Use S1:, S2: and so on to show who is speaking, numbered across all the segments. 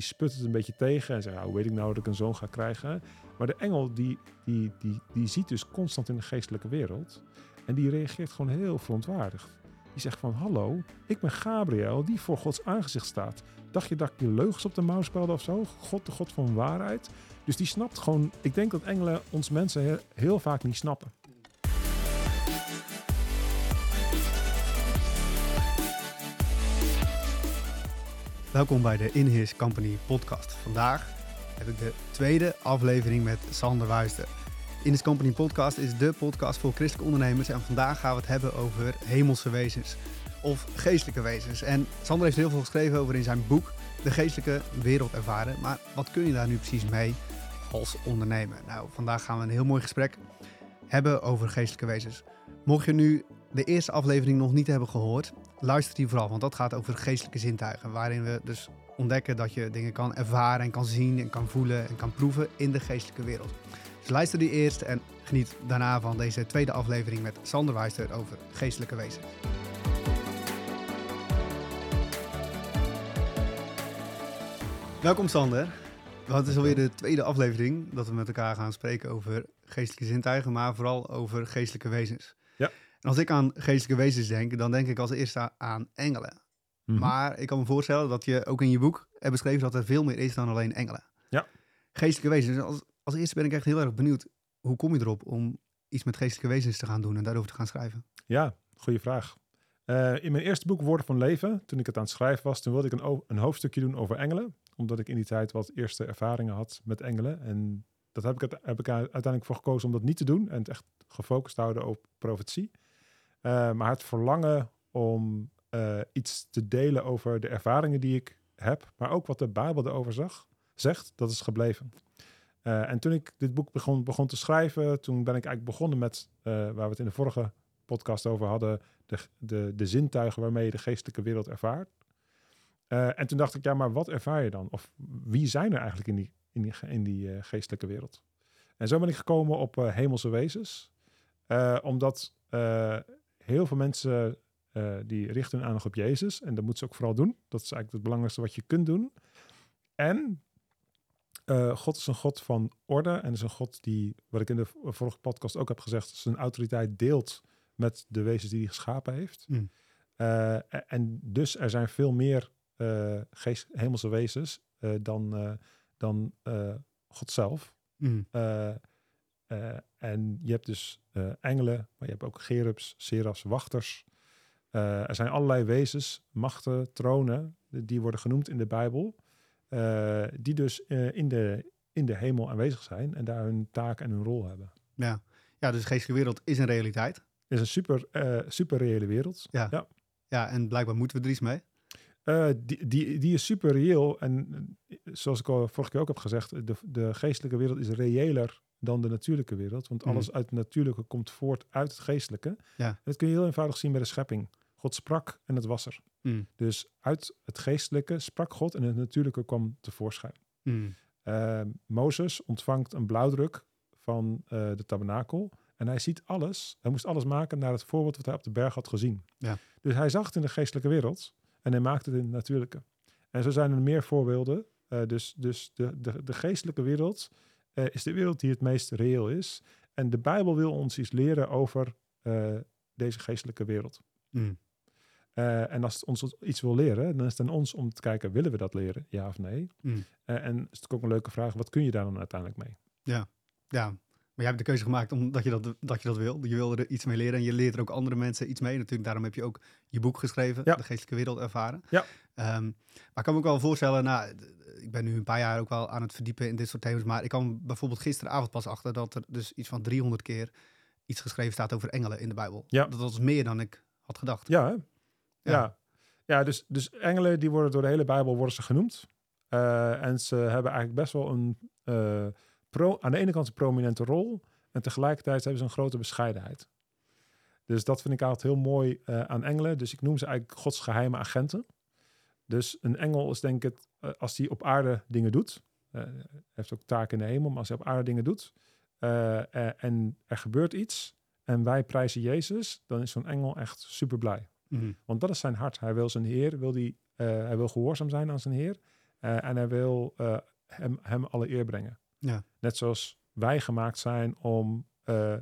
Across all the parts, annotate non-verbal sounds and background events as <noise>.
S1: die sput het een beetje tegen en zegt, "Ja, hoe weet ik nou dat ik een zoon ga krijgen? Maar de engel die, die, die, die ziet dus constant in de geestelijke wereld en die reageert gewoon heel verontwaardigd. Die zegt van, hallo, ik ben Gabriel die voor Gods aangezicht staat. Dacht je dat ik je leugens op de mouw spelde of zo? God, de God van waarheid. Dus die snapt gewoon, ik denk dat engelen ons mensen heel vaak niet snappen.
S2: Welkom bij de In His Company podcast. Vandaag heb ik de tweede aflevering met Sander Wuister. In His Company podcast is de podcast voor christelijke ondernemers. En vandaag gaan we het hebben over hemelse wezens of geestelijke wezens. En Sander heeft heel veel geschreven over in zijn boek De Geestelijke Wereld Ervaren. Maar wat kun je daar nu precies mee als ondernemer? Nou, vandaag gaan we een heel mooi gesprek hebben over geestelijke wezens. Mocht je nu de eerste aflevering nog niet hebben gehoord, luister die vooral, want dat gaat over geestelijke zintuigen, waarin we dus ontdekken dat je dingen kan ervaren en kan zien en kan voelen en kan proeven in de geestelijke wereld. Dus luister die eerst en geniet daarna van deze tweede aflevering met Sander Wijster over geestelijke wezens. Welkom Sander. Het is alweer de tweede aflevering dat we met elkaar gaan spreken over geestelijke zintuigen, maar vooral over geestelijke wezens. En als ik aan geestelijke wezens denk, dan denk ik als eerste aan engelen.
S1: Mhm.
S2: Maar ik kan me voorstellen dat je ook in je boek hebt beschreven dat er veel meer is dan alleen engelen.
S1: Ja.
S2: Geestelijke wezens. Dus Als, als eerste ben ik echt heel erg benieuwd, hoe kom je erop om iets met geestelijke wezens te gaan doen en daarover te gaan schrijven?
S1: Ja, goede vraag. Eh, in mijn eerste boek Woorden van Leven, toen ik het aan het schrijven was, toen wilde ik een, een hoofdstukje doen over engelen. Omdat ik in die tijd wat eerste ervaringen had met engelen. En dat heb ik, heb ik uiteindelijk voor gekozen om dat niet te doen. En het echt gefocust te houden op profetie. Eh, maar het verlangen om eh, iets te delen over de ervaringen die ik heb. Maar ook wat de Bijbel erover zag, zegt, dat is gebleven. Eh, en toen ik dit boek begon, begon te schrijven, toen ben ik eigenlijk begonnen met, waar we het in de vorige podcast over hadden, de, de, de zintuigen waarmee je de geestelijke wereld ervaart. En toen dacht ik, ja, maar wat ervaar je dan? Of wie zijn er eigenlijk in die, in die, in die geestelijke wereld? En zo ben ik gekomen op hemelse wezens. Omdat heel veel mensen eh, die richten hun aandacht op Jezus. En dat moeten ze ook vooral doen. Dat is eigenlijk het belangrijkste wat je kunt doen. En eh, God is een God van orde. En is een God die, wat ik in de vorige podcast ook heb gezegd, zijn autoriteit deelt met de wezens die hij geschapen heeft.
S2: Mm.
S1: Eh, en dus er zijn veel meer geest, hemelse wezens dan, dan God zelf.
S2: Mm.
S1: Eh, en je hebt dus eh, engelen, maar je hebt ook gerubs, serafs, wachters. Eh, er zijn allerlei wezens, machten, tronen, die- worden genoemd in de Bijbel. die dus in, de, in de hemel aanwezig zijn en daar hun taak en hun rol hebben.
S2: Ja. ja, dus de geestelijke wereld is een realiteit.
S1: Het is een super, super reële wereld.
S2: Ja.
S1: Ja.
S2: Ja, en blijkbaar moeten we er iets mee.
S1: Die, die, die is super reëel. En zoals ik al vorige keer ook heb gezegd, de, de geestelijke wereld is reëler dan de natuurlijke wereld. Want
S2: Mhm.
S1: alles uit het natuurlijke komt voort uit het geestelijke.
S2: Ja.
S1: En dat kun je heel eenvoudig zien bij de schepping. God sprak en het was er.
S2: Mm.
S1: Dus uit het geestelijke sprak God en het natuurlijke kwam tevoorschijn.
S2: Mm.
S1: Eh, Mozes ontvangt een blauwdruk van eh, de tabernakel. En hij ziet alles. Hij moest alles maken naar het voorbeeld wat hij op de berg had gezien.
S2: Ja.
S1: Dus hij zag het in de geestelijke wereld en hij maakte het in het natuurlijke. En zo zijn er meer voorbeelden. Eh, dus dus de, de, de geestelijke wereld eh, is de wereld die het meest reëel is. En de Bijbel wil ons iets leren over eh, deze geestelijke wereld.
S2: Mm.
S1: Eh, en als het ons iets wil leren, dan is het aan ons om te kijken, willen we dat leren? Ja of nee?
S2: Mm.
S1: En is het ook een leuke vraag, wat kun je daar dan uiteindelijk mee?
S2: Ja, maar jij hebt de keuze gemaakt omdat je dat, dat je dat wil. Je wil er iets mee leren en je leert er ook andere mensen iets mee. Natuurlijk, daarom heb je ook je boek geschreven,
S1: Ja.
S2: De Geestelijke Wereld Ervaren.
S1: Ja.
S2: Ehm, maar ik kan me ook wel voorstellen, nou, ik ben nu een paar jaar ook wel aan het verdiepen in dit soort thema's. Maar ik kwam bijvoorbeeld gisteravond pas achter dat er dus iets van 300 keer iets geschreven staat over engelen in de Bijbel.
S1: Ja.
S2: Dat was meer dan ik had gedacht.
S1: Ja, hè?
S2: Ja.
S1: ja. ja. dus, dus engelen die worden door de hele Bijbel worden ze genoemd. Eh, en ze hebben eigenlijk best wel een, eh, pro, aan de ene kant een prominente rol. En tegelijkertijd hebben ze een grote bescheidenheid. Dus dat vind ik altijd heel mooi eh, aan engelen. Dus ik noem ze eigenlijk Gods geheime agenten. Dus een engel is denk ik, eh, als hij op aarde dingen doet. Hij heeft ook taken in de hemel, maar als hij op aarde dingen doet. en er gebeurt iets. En wij prijzen Jezus. Dan is zo'n engel echt super blij.
S2: Mhm.
S1: Want dat is zijn hart. Hij wil zijn Heer, wil die, hij wil gehoorzaam zijn aan zijn Heer. En hij wil hem, hem alle eer brengen.
S2: Ja.
S1: Net zoals wij gemaakt zijn om eh,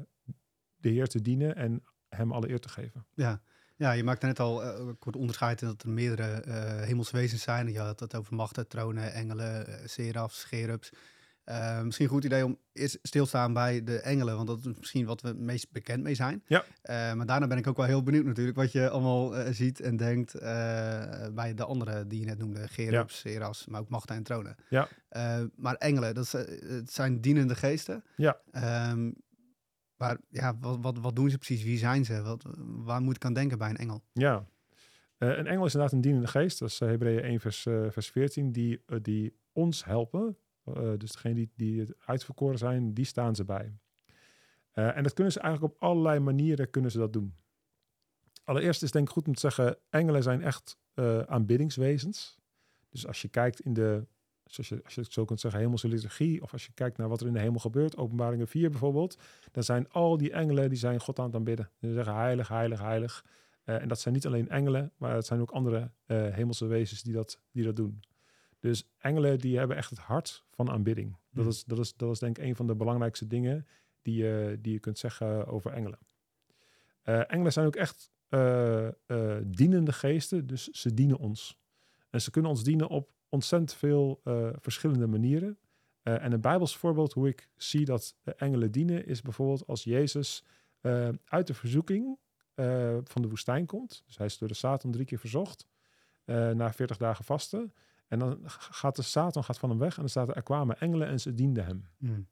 S1: de Heer te dienen en hem alle eer te geven.
S2: Ja. ja, je maakt net al eh, kort onderscheid in dat er meerdere eh hemelswezens zijn. Je had het over machten, tronen, engelen, serafs, cherubs. Eh, misschien een goed idee om eerst stil te staan bij de engelen, want dat is misschien wat we het meest bekend mee zijn.
S1: Ja.
S2: Eh, maar daarna ben ik ook wel heel benieuwd natuurlijk wat je allemaal eh, ziet en denkt bij de andere die je net noemde, cherubs, serafs, maar ook machten en tronen.
S1: Ja.
S2: Maar engelen, dat het zijn dienende geesten.
S1: Ja.
S2: Ehm, maar ja, wat, wat, wat doen ze precies? Wie zijn ze? Wat, waar moet ik aan denken bij een engel?
S1: Ja. Een engel is inderdaad een dienende geest. Dat is Hebreeën 1 vers, vers 14. Die, die ons helpen. Eh, dus degene die, die het uitverkoren zijn, die staan ze bij. Eh, en dat kunnen ze eigenlijk op allerlei manieren kunnen ze dat doen. Allereerst is denk ik goed om te zeggen, engelen zijn echt eh, aanbiddingswezens. Dus als je kijkt in de, zoals je, als je het zo kunt zeggen, hemelse liturgie, of als je kijkt naar wat er in de hemel gebeurt, openbaringen 4 bijvoorbeeld, dan zijn al die engelen, die zijn God aan het aanbidden. Die zeggen heilig, heilig, heilig. Uh, en dat zijn niet alleen engelen, maar het zijn ook andere uh, hemelse wezens die dat, die dat doen. Dus engelen die hebben echt het hart van aanbidding. Dat,
S2: Hmm.
S1: is, dat, is, dat is denk ik een van de belangrijkste dingen die je, die je kunt zeggen over engelen. Uh, engelen zijn ook echt uh, dienende geesten, dus ze dienen ons. En ze kunnen ons dienen op ontzettend veel verschillende manieren. En een Bijbels voorbeeld hoe ik zie dat engelen dienen is bijvoorbeeld als Jezus uit de verzoeking van de woestijn komt. Dus hij is door de Satan drie keer verzocht na 40 dagen vasten. En dan gaat de Satan gaat van hem weg en dan staat er, er kwamen engelen en ze dienden hem.
S2: Mm.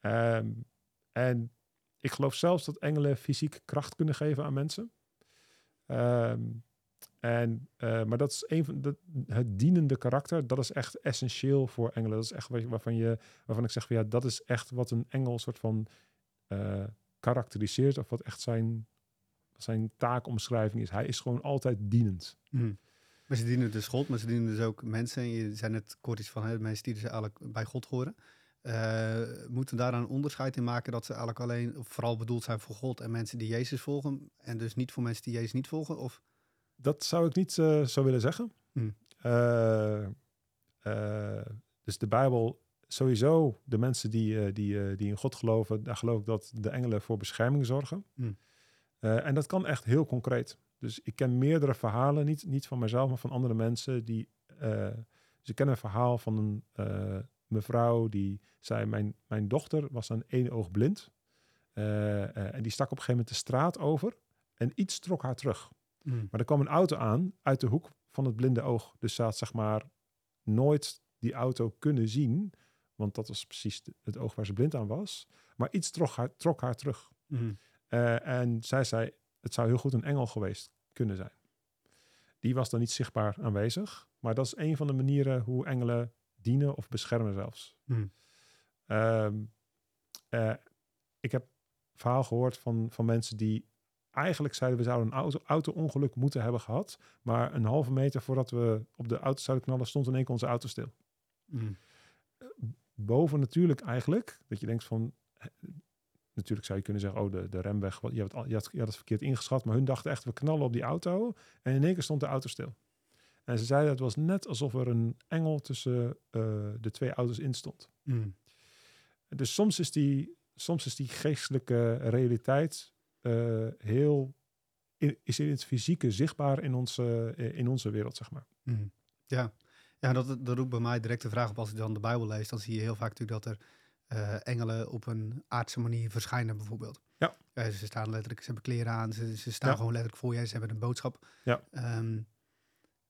S1: Um, en ik geloof zelfs dat engelen fysiek kracht kunnen geven aan mensen. Um, en, uh, maar dat is een van de, het dienende karakter, dat is echt essentieel voor engelen. Dat is echt waarvan, je, waarvan ik zeg van ja, dat is echt wat een engel soort van uh, karakteriseert, of wat echt zijn, zijn taakomschrijving is. Hij is gewoon altijd dienend.
S2: Mm. Maar ze dienen dus God, maar ze dienen dus ook mensen. En je zei net kort iets van hè, mensen die dus eigenlijk bij God horen. Uh, moeten daar een onderscheid in maken dat ze eigenlijk alleen of vooral bedoeld zijn voor God en mensen die Jezus volgen en dus niet voor mensen die Jezus niet volgen? Of?
S1: Dat zou ik niet uh, zo willen zeggen.
S2: Hmm.
S1: Uh, dus de Bijbel, sowieso de mensen die, eh, die, die in God geloven, daar geloof ik dat de engelen voor bescherming zorgen.
S2: Hmm.
S1: en dat kan echt heel concreet. Dus ik ken meerdere verhalen, niet, niet van mezelf, maar van andere mensen die. dus ik ken een verhaal van een mevrouw die zei: Mijn, mijn dochter was aan één oog blind. Uh, en die stak op een gegeven moment de straat over. En iets trok haar terug.
S2: Mm.
S1: Maar er kwam een auto aan uit de hoek van het blinde oog. Dus ze had zeg maar nooit die auto kunnen zien. Want dat was precies het oog waar ze blind aan was. Maar iets trok haar, trok haar terug.
S2: Mm.
S1: Uh, en zij zei: Het zou heel goed een engel geweest kunnen zijn. Die was dan niet zichtbaar aanwezig. Maar dat is een van de manieren hoe engelen dienen of beschermen zelfs.
S2: Mm.
S1: Uh, uh, ik heb verhaal gehoord van, van mensen die eigenlijk zeiden we zouden een auto, auto-ongeluk moeten hebben gehad. Maar een halve meter voordat we op de auto zouden knallen, stond in één keer onze auto stil.
S2: Mm.
S1: Boven natuurlijk eigenlijk, dat je denkt van... Natuurlijk zou je kunnen zeggen, oh, de, de remweg, je had, je, had, je had het verkeerd ingeschat. Maar hun dachten echt, we knallen op die auto. En in één keer stond de auto stil. En ze zeiden, het was net alsof er een engel tussen uh, de twee auto's in stond.
S2: Mm.
S1: Dus soms is die, soms is die geestelijke realiteit uh, heel... Is in het fysieke zichtbaar in onze, in onze wereld, zeg maar.
S2: Mm. Ja, ja dat, dat roept bij mij direct de vraag op als ik dan de Bijbel lees. Dan zie je heel vaak natuurlijk dat er engelen op een aardse manier verschijnen bijvoorbeeld.
S1: Ja.
S2: Uh, ze staan letterlijk, ze hebben kleren aan, ze, ze staan
S1: ja.
S2: gewoon letterlijk voor je, ze hebben een boodschap.
S1: Ja.
S2: Um,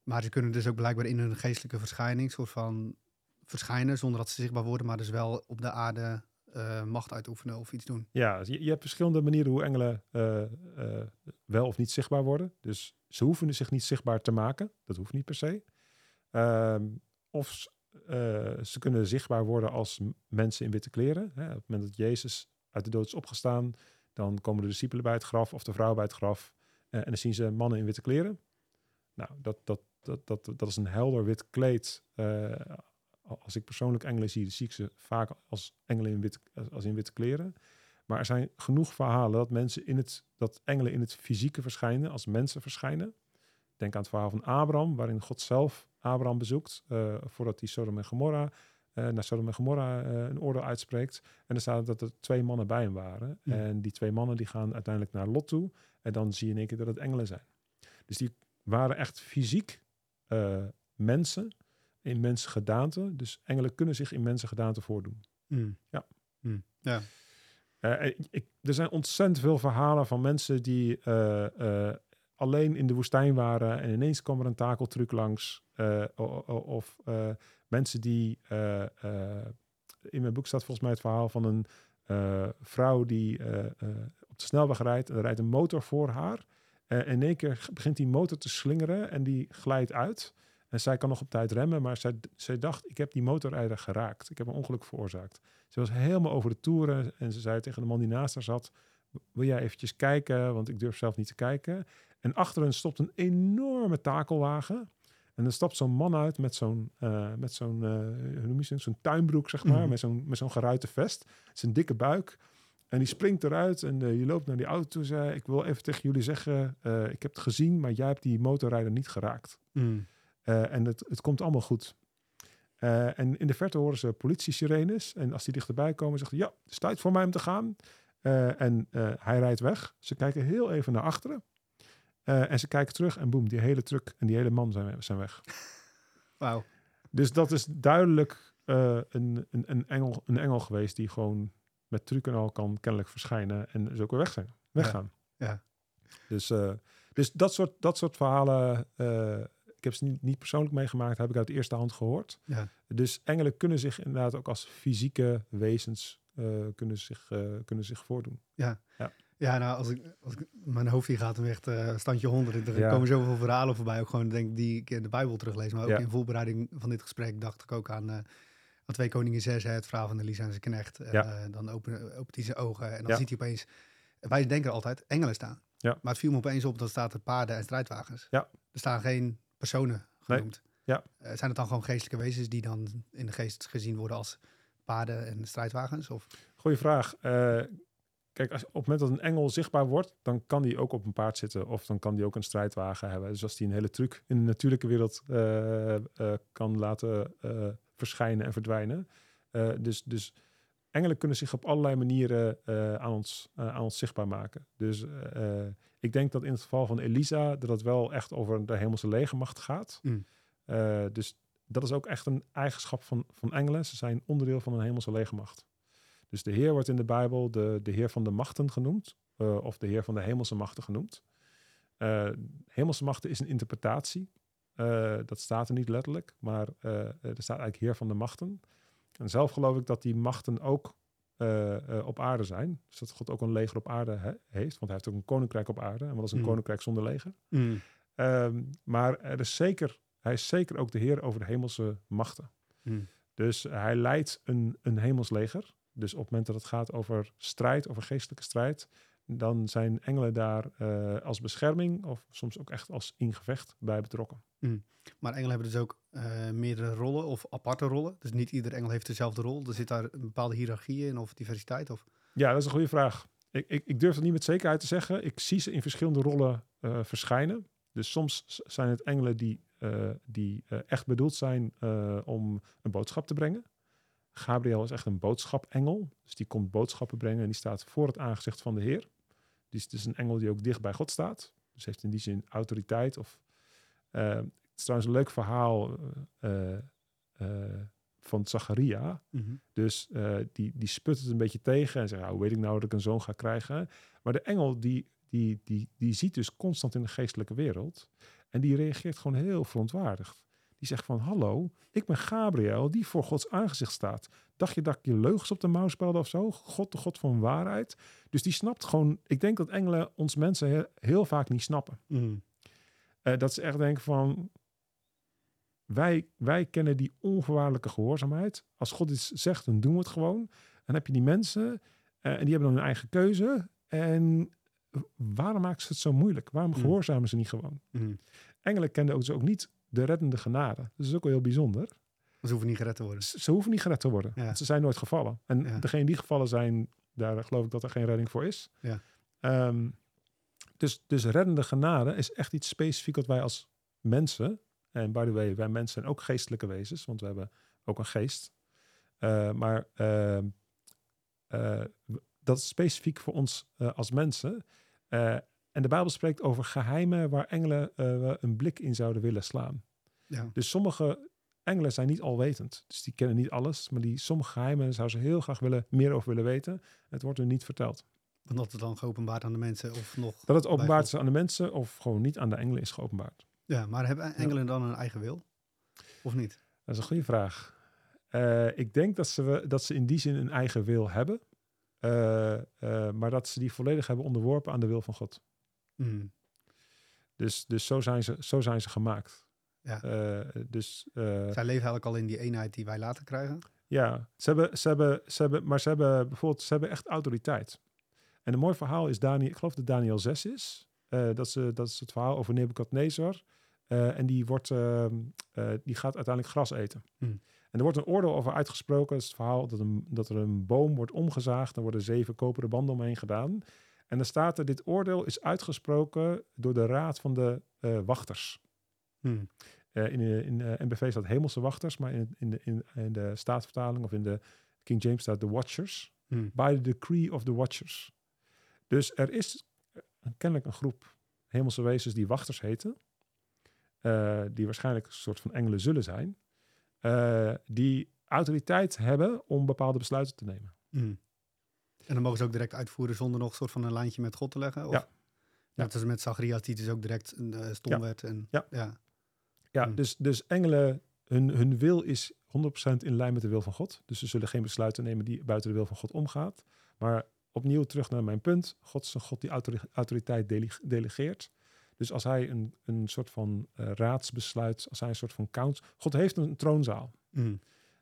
S2: maar ze kunnen dus ook blijkbaar in hun geestelijke verschijning soort van verschijnen zonder dat ze zichtbaar worden, maar dus wel op de aarde uh, macht uitoefenen of iets doen.
S1: Ja, je, je hebt verschillende manieren hoe engelen uh, uh, wel of niet zichtbaar worden. Dus ze hoeven zich niet zichtbaar te maken, dat hoeft niet per se. Um, of ze kunnen zichtbaar worden als mensen in witte kleren. Hè. Op het moment dat Jezus uit de dood is opgestaan, dan komen de discipelen bij het graf of de vrouw bij het graf. Uh, en dan zien ze mannen in witte kleren. Nou, dat, dat, dat, dat, dat is een helder wit kleed. Uh, als ik persoonlijk engelen zie, zie ik ze vaak als engelen in witte, als in witte kleren. Maar er zijn genoeg verhalen dat mensen in het, dat engelen in het fysieke verschijnen, als mensen verschijnen. Denk aan het verhaal van Abraham, waarin God zelf Abraham bezoekt, eh, voordat hij Sodom en Gomorra, eh, naar Sodom en Gomorra eh, een oordeel uitspreekt. En er staat dat er twee mannen bij hem waren.
S2: Ja.
S1: En die twee mannen die gaan uiteindelijk naar Lot toe. En dan zie je in één keer dat het engelen zijn. Dus die waren echt fysiek mensen in mensengedaante. Dus engelen kunnen zich in mensengedaante voordoen.
S2: Mm.
S1: Ja.
S2: Mm. Ja.
S1: Ik, er zijn ontzettend veel verhalen van mensen die alleen in de woestijn waren en ineens kwam er een takeltruc langs. Eh, of eh, mensen die. eh, in mijn boek staat volgens mij het verhaal van een vrouw die op de snelweg rijdt. En er rijdt een motor voor haar. En in één keer begint die motor te slingeren en die glijdt uit. En zij kan nog op tijd remmen, maar zij, zij dacht: ik heb die motorrijder geraakt. Ik heb een ongeluk veroorzaakt. Ze was helemaal over de toeren en ze zei tegen de man die naast haar zat: Wil jij eventjes kijken? Want ik durf zelf niet te kijken. En achter hen stopt een enorme takelwagen. En dan stapt zo'n man uit met zo'n, eh, met zo'n, eh, hoe noem je zo'n, zo'n tuinbroek, zeg maar,
S2: Mhm.
S1: met zo'n, met zo'n geruite vest. Zijn dikke buik. En die springt eruit en eh, je loopt naar die auto toe. en Zei, ik wil even tegen jullie zeggen, eh, ik heb het gezien, maar jij hebt die motorrijder niet geraakt.
S2: Mm.
S1: Eh, en het, het komt allemaal goed. Eh, en in de verte horen ze politie-sirenes. En als die dichterbij komen, zeggen ze, ja, het is tijd voor mij om te gaan. Eh, en eh, hij rijdt weg. Ze kijken heel even naar achteren. Eh, en ze kijken terug en boem, die hele truck en die hele man zijn, zijn weg. <laughs>
S2: Wauw.
S1: Dus dat is duidelijk eh, een, een, een, engel, een engel geweest die gewoon met truc en al kan kennelijk verschijnen en dus ook weer weg zijn, weggaan.
S2: ja.
S1: Dus, eh, dus dat, soort, dat soort verhalen, ik heb ze niet, niet persoonlijk meegemaakt, heb ik uit de eerste hand gehoord.
S2: Ja.
S1: Dus engelen kunnen zich inderdaad ook als fysieke wezens kunnen, zich, kunnen zich voordoen.
S2: Ja, nou, als ik, als ik mijn hoofd hier gaat hem echt eh, standje 100. Er
S1: Ja.
S2: komen zoveel verhalen voorbij, ook gewoon denk die ik in de Bijbel teruglees. Maar ook
S1: Ja.
S2: in voorbereiding van dit gesprek dacht ik ook aan, eh aan 2 Koningen 6, hè, het verhaal van Elisa en zijn knecht.
S1: Ja.
S2: eh, dan openen, opent hij zijn ogen en dan
S1: Ja.
S2: ziet hij opeens, wij denken altijd engelen staan.
S1: Ja.
S2: Maar het viel me opeens op, dat staat er paarden en strijdwagens.
S1: Ja.
S2: Er staan geen personen genoemd.
S1: Ja.
S2: Zijn het dan gewoon geestelijke wezens die dan in de geest gezien worden als paarden en strijdwagens? Of?
S1: Goeie vraag. Kijk, als, op het moment dat een engel zichtbaar wordt, dan kan die ook op een paard zitten of dan kan die ook een strijdwagen hebben. Dus als die een hele truc in de natuurlijke wereld eh, eh, kan laten eh, verschijnen en verdwijnen. Dus, dus engelen kunnen zich op allerlei manieren aan, ons, aan ons zichtbaar maken. Dus ik denk dat in het geval van Elisa, dat het wel echt over de hemelse legermacht gaat.
S2: Mm.
S1: Dus dat is ook echt een eigenschap van, van engelen. Ze zijn onderdeel van een hemelse legermacht. Dus de Heer wordt in de Bijbel de, de Heer van de machten genoemd, eh, of de Heer van de hemelse machten genoemd. Eh, hemelse machten is een interpretatie. Eh, dat staat er niet letterlijk, maar er staat eigenlijk Heer van de machten. En zelf geloof ik dat die machten ook op aarde zijn. Dus dat God ook een leger op aarde he- heeft, want hij heeft ook een koninkrijk op aarde. En wat is een
S2: Mm.
S1: koninkrijk zonder leger? Ehm, maar er is zeker, hij is zeker ook de Heer over de hemelse machten.
S2: Mm.
S1: Dus hij leidt een, een hemels leger. Dus op het moment dat het gaat over strijd, over geestelijke strijd, dan zijn engelen daar eh, als bescherming of soms ook echt als ingevecht bij betrokken.
S2: Maar engelen hebben dus ook eh, meerdere rollen of aparte rollen. Dus niet ieder engel heeft dezelfde rol. Er zit daar een bepaalde hiërarchie in of diversiteit. Of...
S1: Ja, dat is een goede vraag. Ik, ik, ik durf het niet met zekerheid te zeggen. Ik zie ze in verschillende rollen eh, verschijnen. Dus soms zijn het engelen die, die echt bedoeld zijn om een boodschap te brengen. Gabriel is echt een boodschapengel. Dus die komt boodschappen brengen en die staat voor het aangezicht van de Heer. Die is dus een engel die ook dicht bij God staat. Dus heeft in die zin autoriteit. Of, eh, het is trouwens een leuk verhaal eh, eh, van Zacharia. Dus eh, die, die sput het een beetje tegen en zegt, ja, hoe weet ik nou dat ik een zoon ga krijgen? Maar de engel die, die, die, die ziet dus constant in de geestelijke wereld en die reageert gewoon heel verontwaardigd. Die zegt van, hallo, ik ben Gabriel die voor Gods aangezicht staat. Dacht je dat ik je leugens op de mouw spelde of zo? God, de God van waarheid. Dus die snapt gewoon, ik denk dat engelen ons mensen heel, heel vaak niet snappen. Eh, dat ze echt denken van, wij, wij kennen die onvoorwaardelijke gehoorzaamheid. Als God iets zegt, dan doen we het gewoon. Dan heb je die mensen eh, en die hebben dan hun eigen keuze. En waarom maken ze het zo moeilijk? Waarom
S2: Mm.
S1: gehoorzamen ze niet gewoon? Engelen kenden ook, dus ook niet de reddende genade. Dat is ook wel heel bijzonder.
S2: Ze hoeven niet gered te worden.
S1: Ze, ze hoeven niet gered te worden.
S2: Ja.
S1: Ze zijn nooit gevallen. En
S2: Ja.
S1: degene die gevallen zijn, daar geloof ik dat er geen redding voor is.
S2: Ja.
S1: Ehm, dus, dus reddende genade is echt iets specifiek wat wij als mensen En by the way, wij mensen zijn ook geestelijke wezens, want we hebben ook een geest. Uh, maar uh, uh, dat is specifiek voor ons als mensen. En de Bijbel spreekt over geheimen waar engelen een blik in zouden willen slaan. Ja. Dus sommige engelen zijn niet alwetend. Dus die kennen niet alles. Maar die sommige geheimen zouden ze heel graag willen, meer over willen weten. Het wordt hun niet verteld.
S2: Dat het dan geopenbaard aan de mensen of nog...
S1: Dat het openbaard is aan de mensen of gewoon niet aan de engelen is geopenbaard.
S2: Ja, maar hebben engelen dan een eigen wil? Of niet?
S1: Dat is een goede vraag. Uh, ik denk dat ze, dat ze in die zin een eigen wil hebben. Uh, uh, maar dat ze die volledig hebben onderworpen aan de wil van God. Mm. Dus, dus zo, zijn ze, zo zijn ze gemaakt. Ja. dus,
S2: Zij leven eigenlijk al in die eenheid die wij later krijgen?
S1: Ja, ze hebben, ze hebben, ze hebben, maar ze hebben bijvoorbeeld ze hebben echt autoriteit. En een mooi verhaal is Daniel, ik geloof dat Daniel 6 is. dat, ze, dat is het verhaal over Nebukadnezar. Uh, en die, wordt, uh, uh, die gaat uiteindelijk gras eten. Hmm. En er wordt een oordeel over uitgesproken. Dat is het verhaal dat, een, dat er een boom wordt omgezaagd. Dan worden zeven koperen banden omheen gedaan. En dan staat er, dit oordeel is uitgesproken door de raad van de wachters. Hmm. in de in, NBV staat hemelse wachters, maar in, in, de, in, in de staatsvertaling of in de King James staat de watchers. Hmm. By the decree of the watchers. Dus er is kennelijk een groep hemelse wezens die wachters heten. Uh, die waarschijnlijk een soort van engelen zullen zijn, uh, die autoriteit hebben om bepaalde besluiten te nemen.
S2: Mm. En dan mogen ze ook direct uitvoeren zonder nog een soort van een lijntje met God te leggen? Of? Ja. Net als met Zacharias, die dus ook direct een uh, stom ja. werd. En,
S1: ja, ja. ja mm. dus, dus engelen, hun, hun wil is 100% in lijn met de wil van God. Dus ze zullen geen besluiten nemen die buiten de wil van God omgaat. Maar opnieuw terug naar mijn punt. God is een God die autoriteit delegeert. Dus als hij een, een soort van uh, raadsbesluit, als hij een soort van count. God heeft een troonzaal. Mm.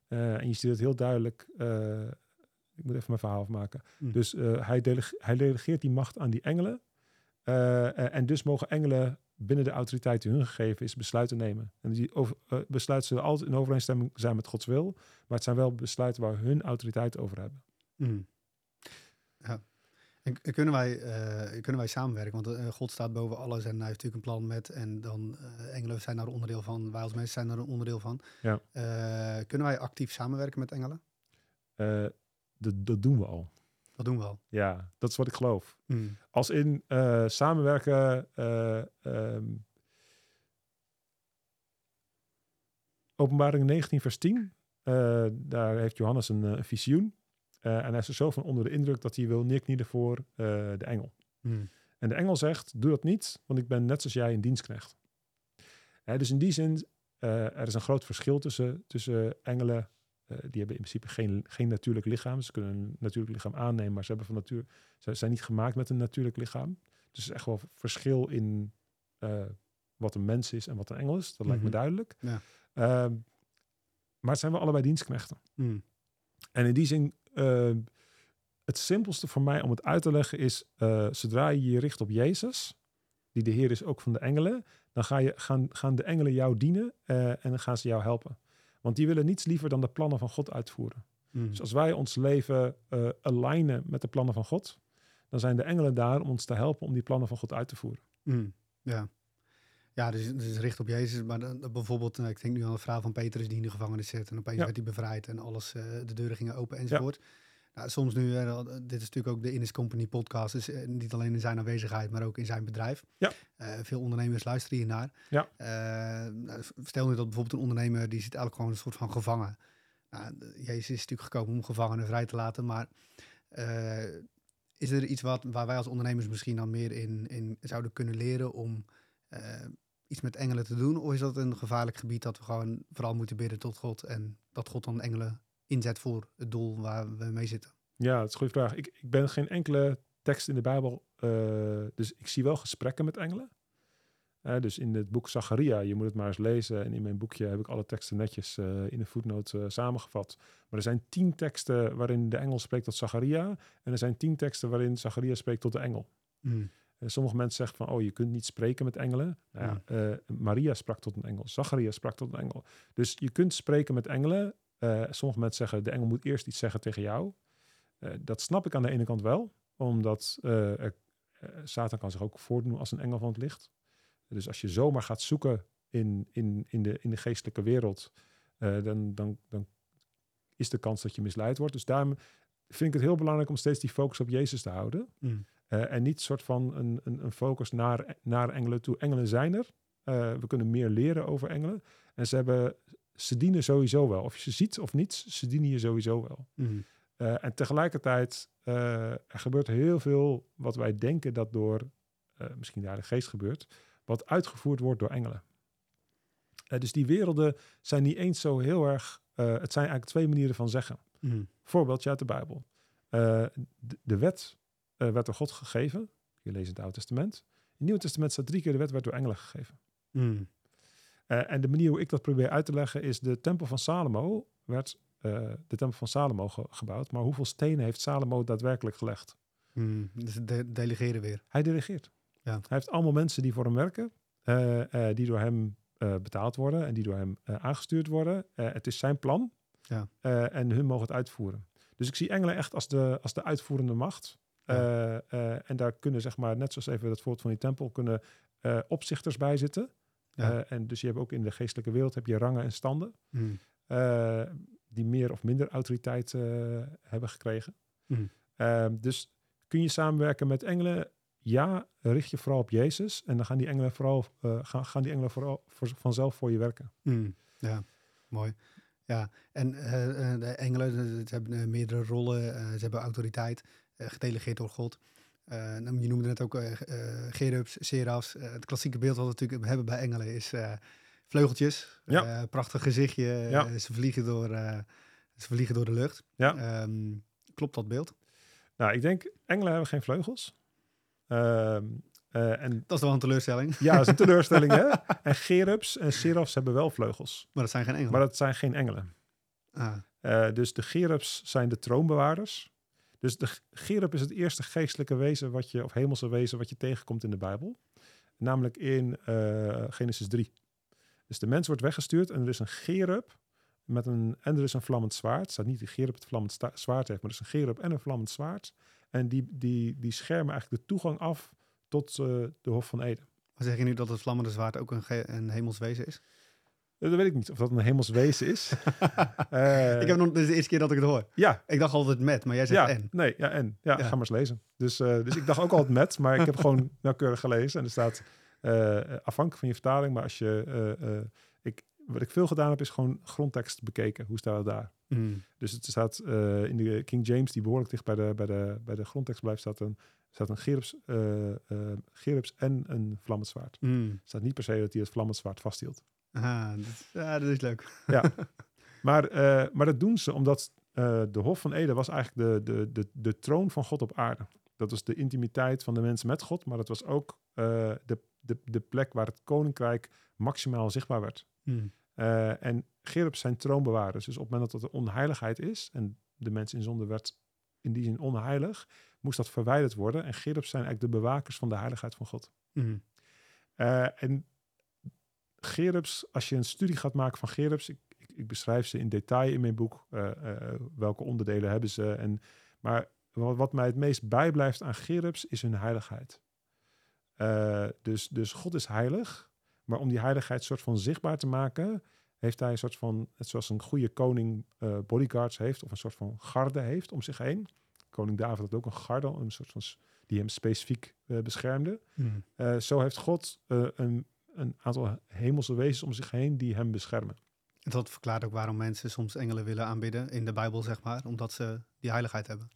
S1: Uh, en je ziet het heel duidelijk. Uh, ik moet even mijn verhaal afmaken. Mm. Dus hij, delege hij, delegeert die macht aan die engelen. en dus mogen engelen binnen de autoriteit die hun gegeven is besluiten nemen. En die over, besluiten zullen altijd in overeenstemming zijn met Gods wil. Maar het zijn wel besluiten waar hun autoriteit over hebben. Mm.
S2: Ja. En kunnen wij, uh, kunnen wij samenwerken? Want uh, God staat boven alles en hij heeft natuurlijk een plan met. En dan uh, engelen zijn daar een onderdeel van. Wij als mensen zijn daar een onderdeel van. Ja. kunnen wij actief samenwerken met engelen?
S1: Dat doen we al.
S2: Dat doen we al.
S1: Ja, dat is wat ik geloof. Hmm. Als in samenwerken. Um, openbaring 19, vers 10. daar heeft Johannes een, visioen. En hij is er zo van onder de indruk dat hij wil neerknielen voor de engel. Hmm. En de engel zegt, doe dat niet, want ik ben net zoals jij een dienstknecht. Hè, dus in die zin, er is een groot verschil tussen, tussen engelen. Die hebben in principe geen, geen natuurlijk lichaam. Ze kunnen een natuurlijk lichaam aannemen, maar ze, hebben van natuur, ze zijn niet gemaakt met een natuurlijk lichaam. Dus er is echt wel verschil in wat een mens is en wat een engel is. Dat lijkt me mhm. duidelijk. Ja. Ehm, maar het zijn wel allebei dienstknechten. Mm. En in die zin Ehm, het simpelste voor mij om het uit te leggen is, uh, zodra je je richt op Jezus, die de Heer is ook van de engelen, dan ga je, gaan, gaan de engelen jou dienen uh, en dan gaan ze jou helpen. Want die willen niets liever dan de plannen van God uitvoeren. Hmm. Dus als wij ons leven uh, alignen met de plannen van God, dan zijn de engelen daar om ons te helpen om die plannen van God uit te voeren.
S2: Hmm. Ja. Ja, dus, dus richt op Jezus. Maar dan, bijvoorbeeld, ik denk nu aan de verhaal van Petrus die in de gevangenis zit. En opeens werd hij bevrijd en alles, uh, de deuren gingen open enzovoort. Ja. Nou, soms nu, uh, dit is natuurlijk ook de Innis Company podcast. Dus uh, niet alleen in zijn aanwezigheid, maar ook in zijn bedrijf. Ja. veel ondernemers luisteren hiernaar. Ja. Nou, stel nu dat bijvoorbeeld een ondernemer, die zit eigenlijk gewoon een soort van gevangen. Nou, Jezus is natuurlijk gekomen om gevangenen vrij te laten. Maar is er iets wat, waar wij als ondernemers misschien dan meer in, in zouden kunnen leren om iets met engelen te doen? Of is dat een gevaarlijk gebied dat we gewoon vooral moeten bidden tot God en dat God dan engelen inzet voor het doel waar we mee zitten?
S1: Ja, dat is een goede vraag. Ik, ik ben geen enkele tekst in de Bijbel, uh, dus ik zie wel gesprekken met engelen. Uh, dus in het boek Zacharia, je moet het maar eens lezen. En in mijn boekje heb ik alle teksten netjes uh, in de voetnoot samengevat. Maar er zijn tien teksten waarin de engel spreekt tot Zacharia. En er zijn tien teksten waarin Zacharia spreekt tot de engel. Mm. Eh, sommige mensen zeggen van, oh, je kunt niet spreken met engelen. Nou ja, uh, Maria sprak tot een engel, Zacharias sprak tot een engel. Dus je kunt spreken met engelen. Uh, sommige mensen zeggen, de engel moet eerst iets zeggen tegen jou. dat snap ik aan de ene kant wel, omdat er, Satan kan zich ook voordoen als een engel van het licht. Dus als je zomaar gaat zoeken in, in, in, de, in de geestelijke wereld, eh, dan, dan, dan is de kans dat je misleid wordt. Dus daarom vind ik het heel belangrijk om steeds die focus op Jezus te houden.
S2: Mm.
S1: Eh, en niet soort van een, een, een focus naar, naar engelen toe. Engelen zijn er. Eh, we kunnen meer leren over engelen. En ze, hebben, ze dienen sowieso wel. Of je ze ziet of niet, ze dienen je sowieso wel.
S2: Mm.
S1: Eh, en tegelijkertijd, eh, er gebeurt heel veel wat wij denken dat door, eh, misschien de Heilige Geest gebeurt, wat uitgevoerd wordt door engelen. Dus die werelden zijn niet eens zo heel erg, het zijn eigenlijk twee manieren van zeggen.
S2: Mm.
S1: Voorbeeldje uit de Bijbel. De, de wet werd door God gegeven. Je leest het Oude Testament. In het Nieuwe Testament staat drie keer de wet werd door engelen gegeven.
S2: Mm.
S1: Eh, en de manier hoe ik dat probeer uit te leggen is de tempel van Salomo werd eh, de tempel van Salomo ge- gebouwd. Maar hoeveel stenen heeft Salomo daadwerkelijk gelegd?
S2: Mm. Dus de delegeren weer.
S1: Hij delegeert.
S2: Ja.
S1: Hij heeft allemaal mensen die voor hem werken, eh, die door hem betaald worden en die door hem aangestuurd worden. Het is zijn plan
S2: Ja.
S1: en hun mogen het uitvoeren. Dus ik zie engelen echt als de, als de uitvoerende macht.
S2: Ja.
S1: En daar kunnen, zeg maar, net zoals even dat voorbeeld van die tempel, kunnen opzichters bij zitten.
S2: Ja.
S1: Eh, en dus je hebt ook in de geestelijke wereld heb je rangen en standen.
S2: Mm.
S1: eh, die meer of minder autoriteit eh, hebben gekregen.
S2: Mm.
S1: Eh, dus kun je samenwerken met engelen? Ja, richt je vooral op Jezus. En dan gaan die engelen vooral, gaan, gaan die engelen vooral voor, vanzelf voor je werken.
S2: Mm, ja, mooi. Ja, en de engelen, ze hebben meerdere rollen, ze hebben autoriteit, eh, gedelegeerd door God. Eh, nou, je noemde net ook eh gerubs, serafs. Eh, het klassieke beeld wat we natuurlijk hebben bij engelen is vleugeltjes.
S1: Ja.
S2: Prachtig gezichtje,
S1: Ja.
S2: ze, vliegen door, ze vliegen door de lucht.
S1: Ja.
S2: Ehm, klopt dat beeld?
S1: Nou, ik denk, engelen hebben geen vleugels. Ehm, eh, en
S2: Dat is wel een teleurstelling,
S1: ja, dat is een teleurstelling, hè? <laughs> En gerubs en serafs hebben wel vleugels.
S2: maar dat zijn geen engelen.
S1: Maar dat zijn geen engelen.
S2: Ah,
S1: dus de gerubs zijn de troonbewaarders. Dus de gerub is het eerste geestelijke wezen wat je, of hemelse wezen wat je tegenkomt in de Bijbel. Namelijk in eh, Genesis 3. Dus de mens wordt weggestuurd en er is een gerub met een, en er is een vlammend zwaard. Het staat niet die gerub het vlammend zwaard heeft, maar er is een gerub en een vlammend zwaard. En die, die, die schermen eigenlijk de toegang af tot eh, de Hof van Eden.
S2: maar zeg je nu dat het vlammende zwaard ook een, een hemelswezen is?
S1: Eh, Dat weet ik niet of dat een hemels wezen is. <laughs> Eh,
S2: ik heb nog, dit is de eerste keer dat ik het hoor.
S1: ja,
S2: Ik dacht altijd met, maar jij zegt
S1: ja,
S2: en.
S1: Nee, ja, en. Ja,
S2: Ja.
S1: ga maar eens lezen. Dus, eh, dus ik dacht ook altijd met, maar ik heb gewoon <laughs> nauwkeurig gelezen. En er staat, eh, afhankelijk van je vertaling, maar als je, ik, wat ik veel gedaan heb, is gewoon grondtekst bekeken. Hoe staat het daar?
S2: Mm.
S1: Dus het staat in de King James, die behoorlijk dicht bij de, bij de, bij de grondtekst blijft, staat een, staat een gerubs, gerubs en een vlammend zwaard.
S2: Mm.
S1: Het staat niet per se dat hij het vlammend zwaard vasthield.
S2: Ah, dat, ja, dat is leuk. <laughs>
S1: Maar, eh, maar dat doen ze omdat eh, de Hof van Eden was eigenlijk de, de, de, de troon van God op aarde. Dat was de intimiteit van de mensen met God, maar dat was ook eh, de, de, de plek waar het koninkrijk maximaal zichtbaar werd.
S2: Mm.
S1: Eh, en Gerubs zijn troonbewaarders. Dus op het moment dat er onheiligheid is en de mens in zonde werd in die zin onheilig, moest dat verwijderd worden. En Gerubs zijn eigenlijk de bewakers van de heiligheid van God.
S2: Mm.
S1: Eh, en Gerubs, als je een studie gaat maken van Gerubs, ik, ik, ik beschrijf ze in detail in mijn boek, eh, eh, welke onderdelen hebben ze. En, maar wat, wat mij het meest bijblijft aan Gerubs is hun heiligheid. Eh, dus, dus God is heilig, maar om die heiligheid soort van zichtbaar te maken, heeft hij een soort van, zoals een goede koning bodyguards heeft, of een soort van garde heeft om zich heen. Koning David had ook een garde, een soort van, die hem specifiek eh, beschermde.
S2: Mm.
S1: Eh, zo heeft God een, een aantal hemelse wezens om zich heen die hem beschermen.
S2: Dat verklaart ook waarom mensen soms engelen willen aanbidden in de Bijbel, zeg maar. Omdat ze die heiligheid hebben.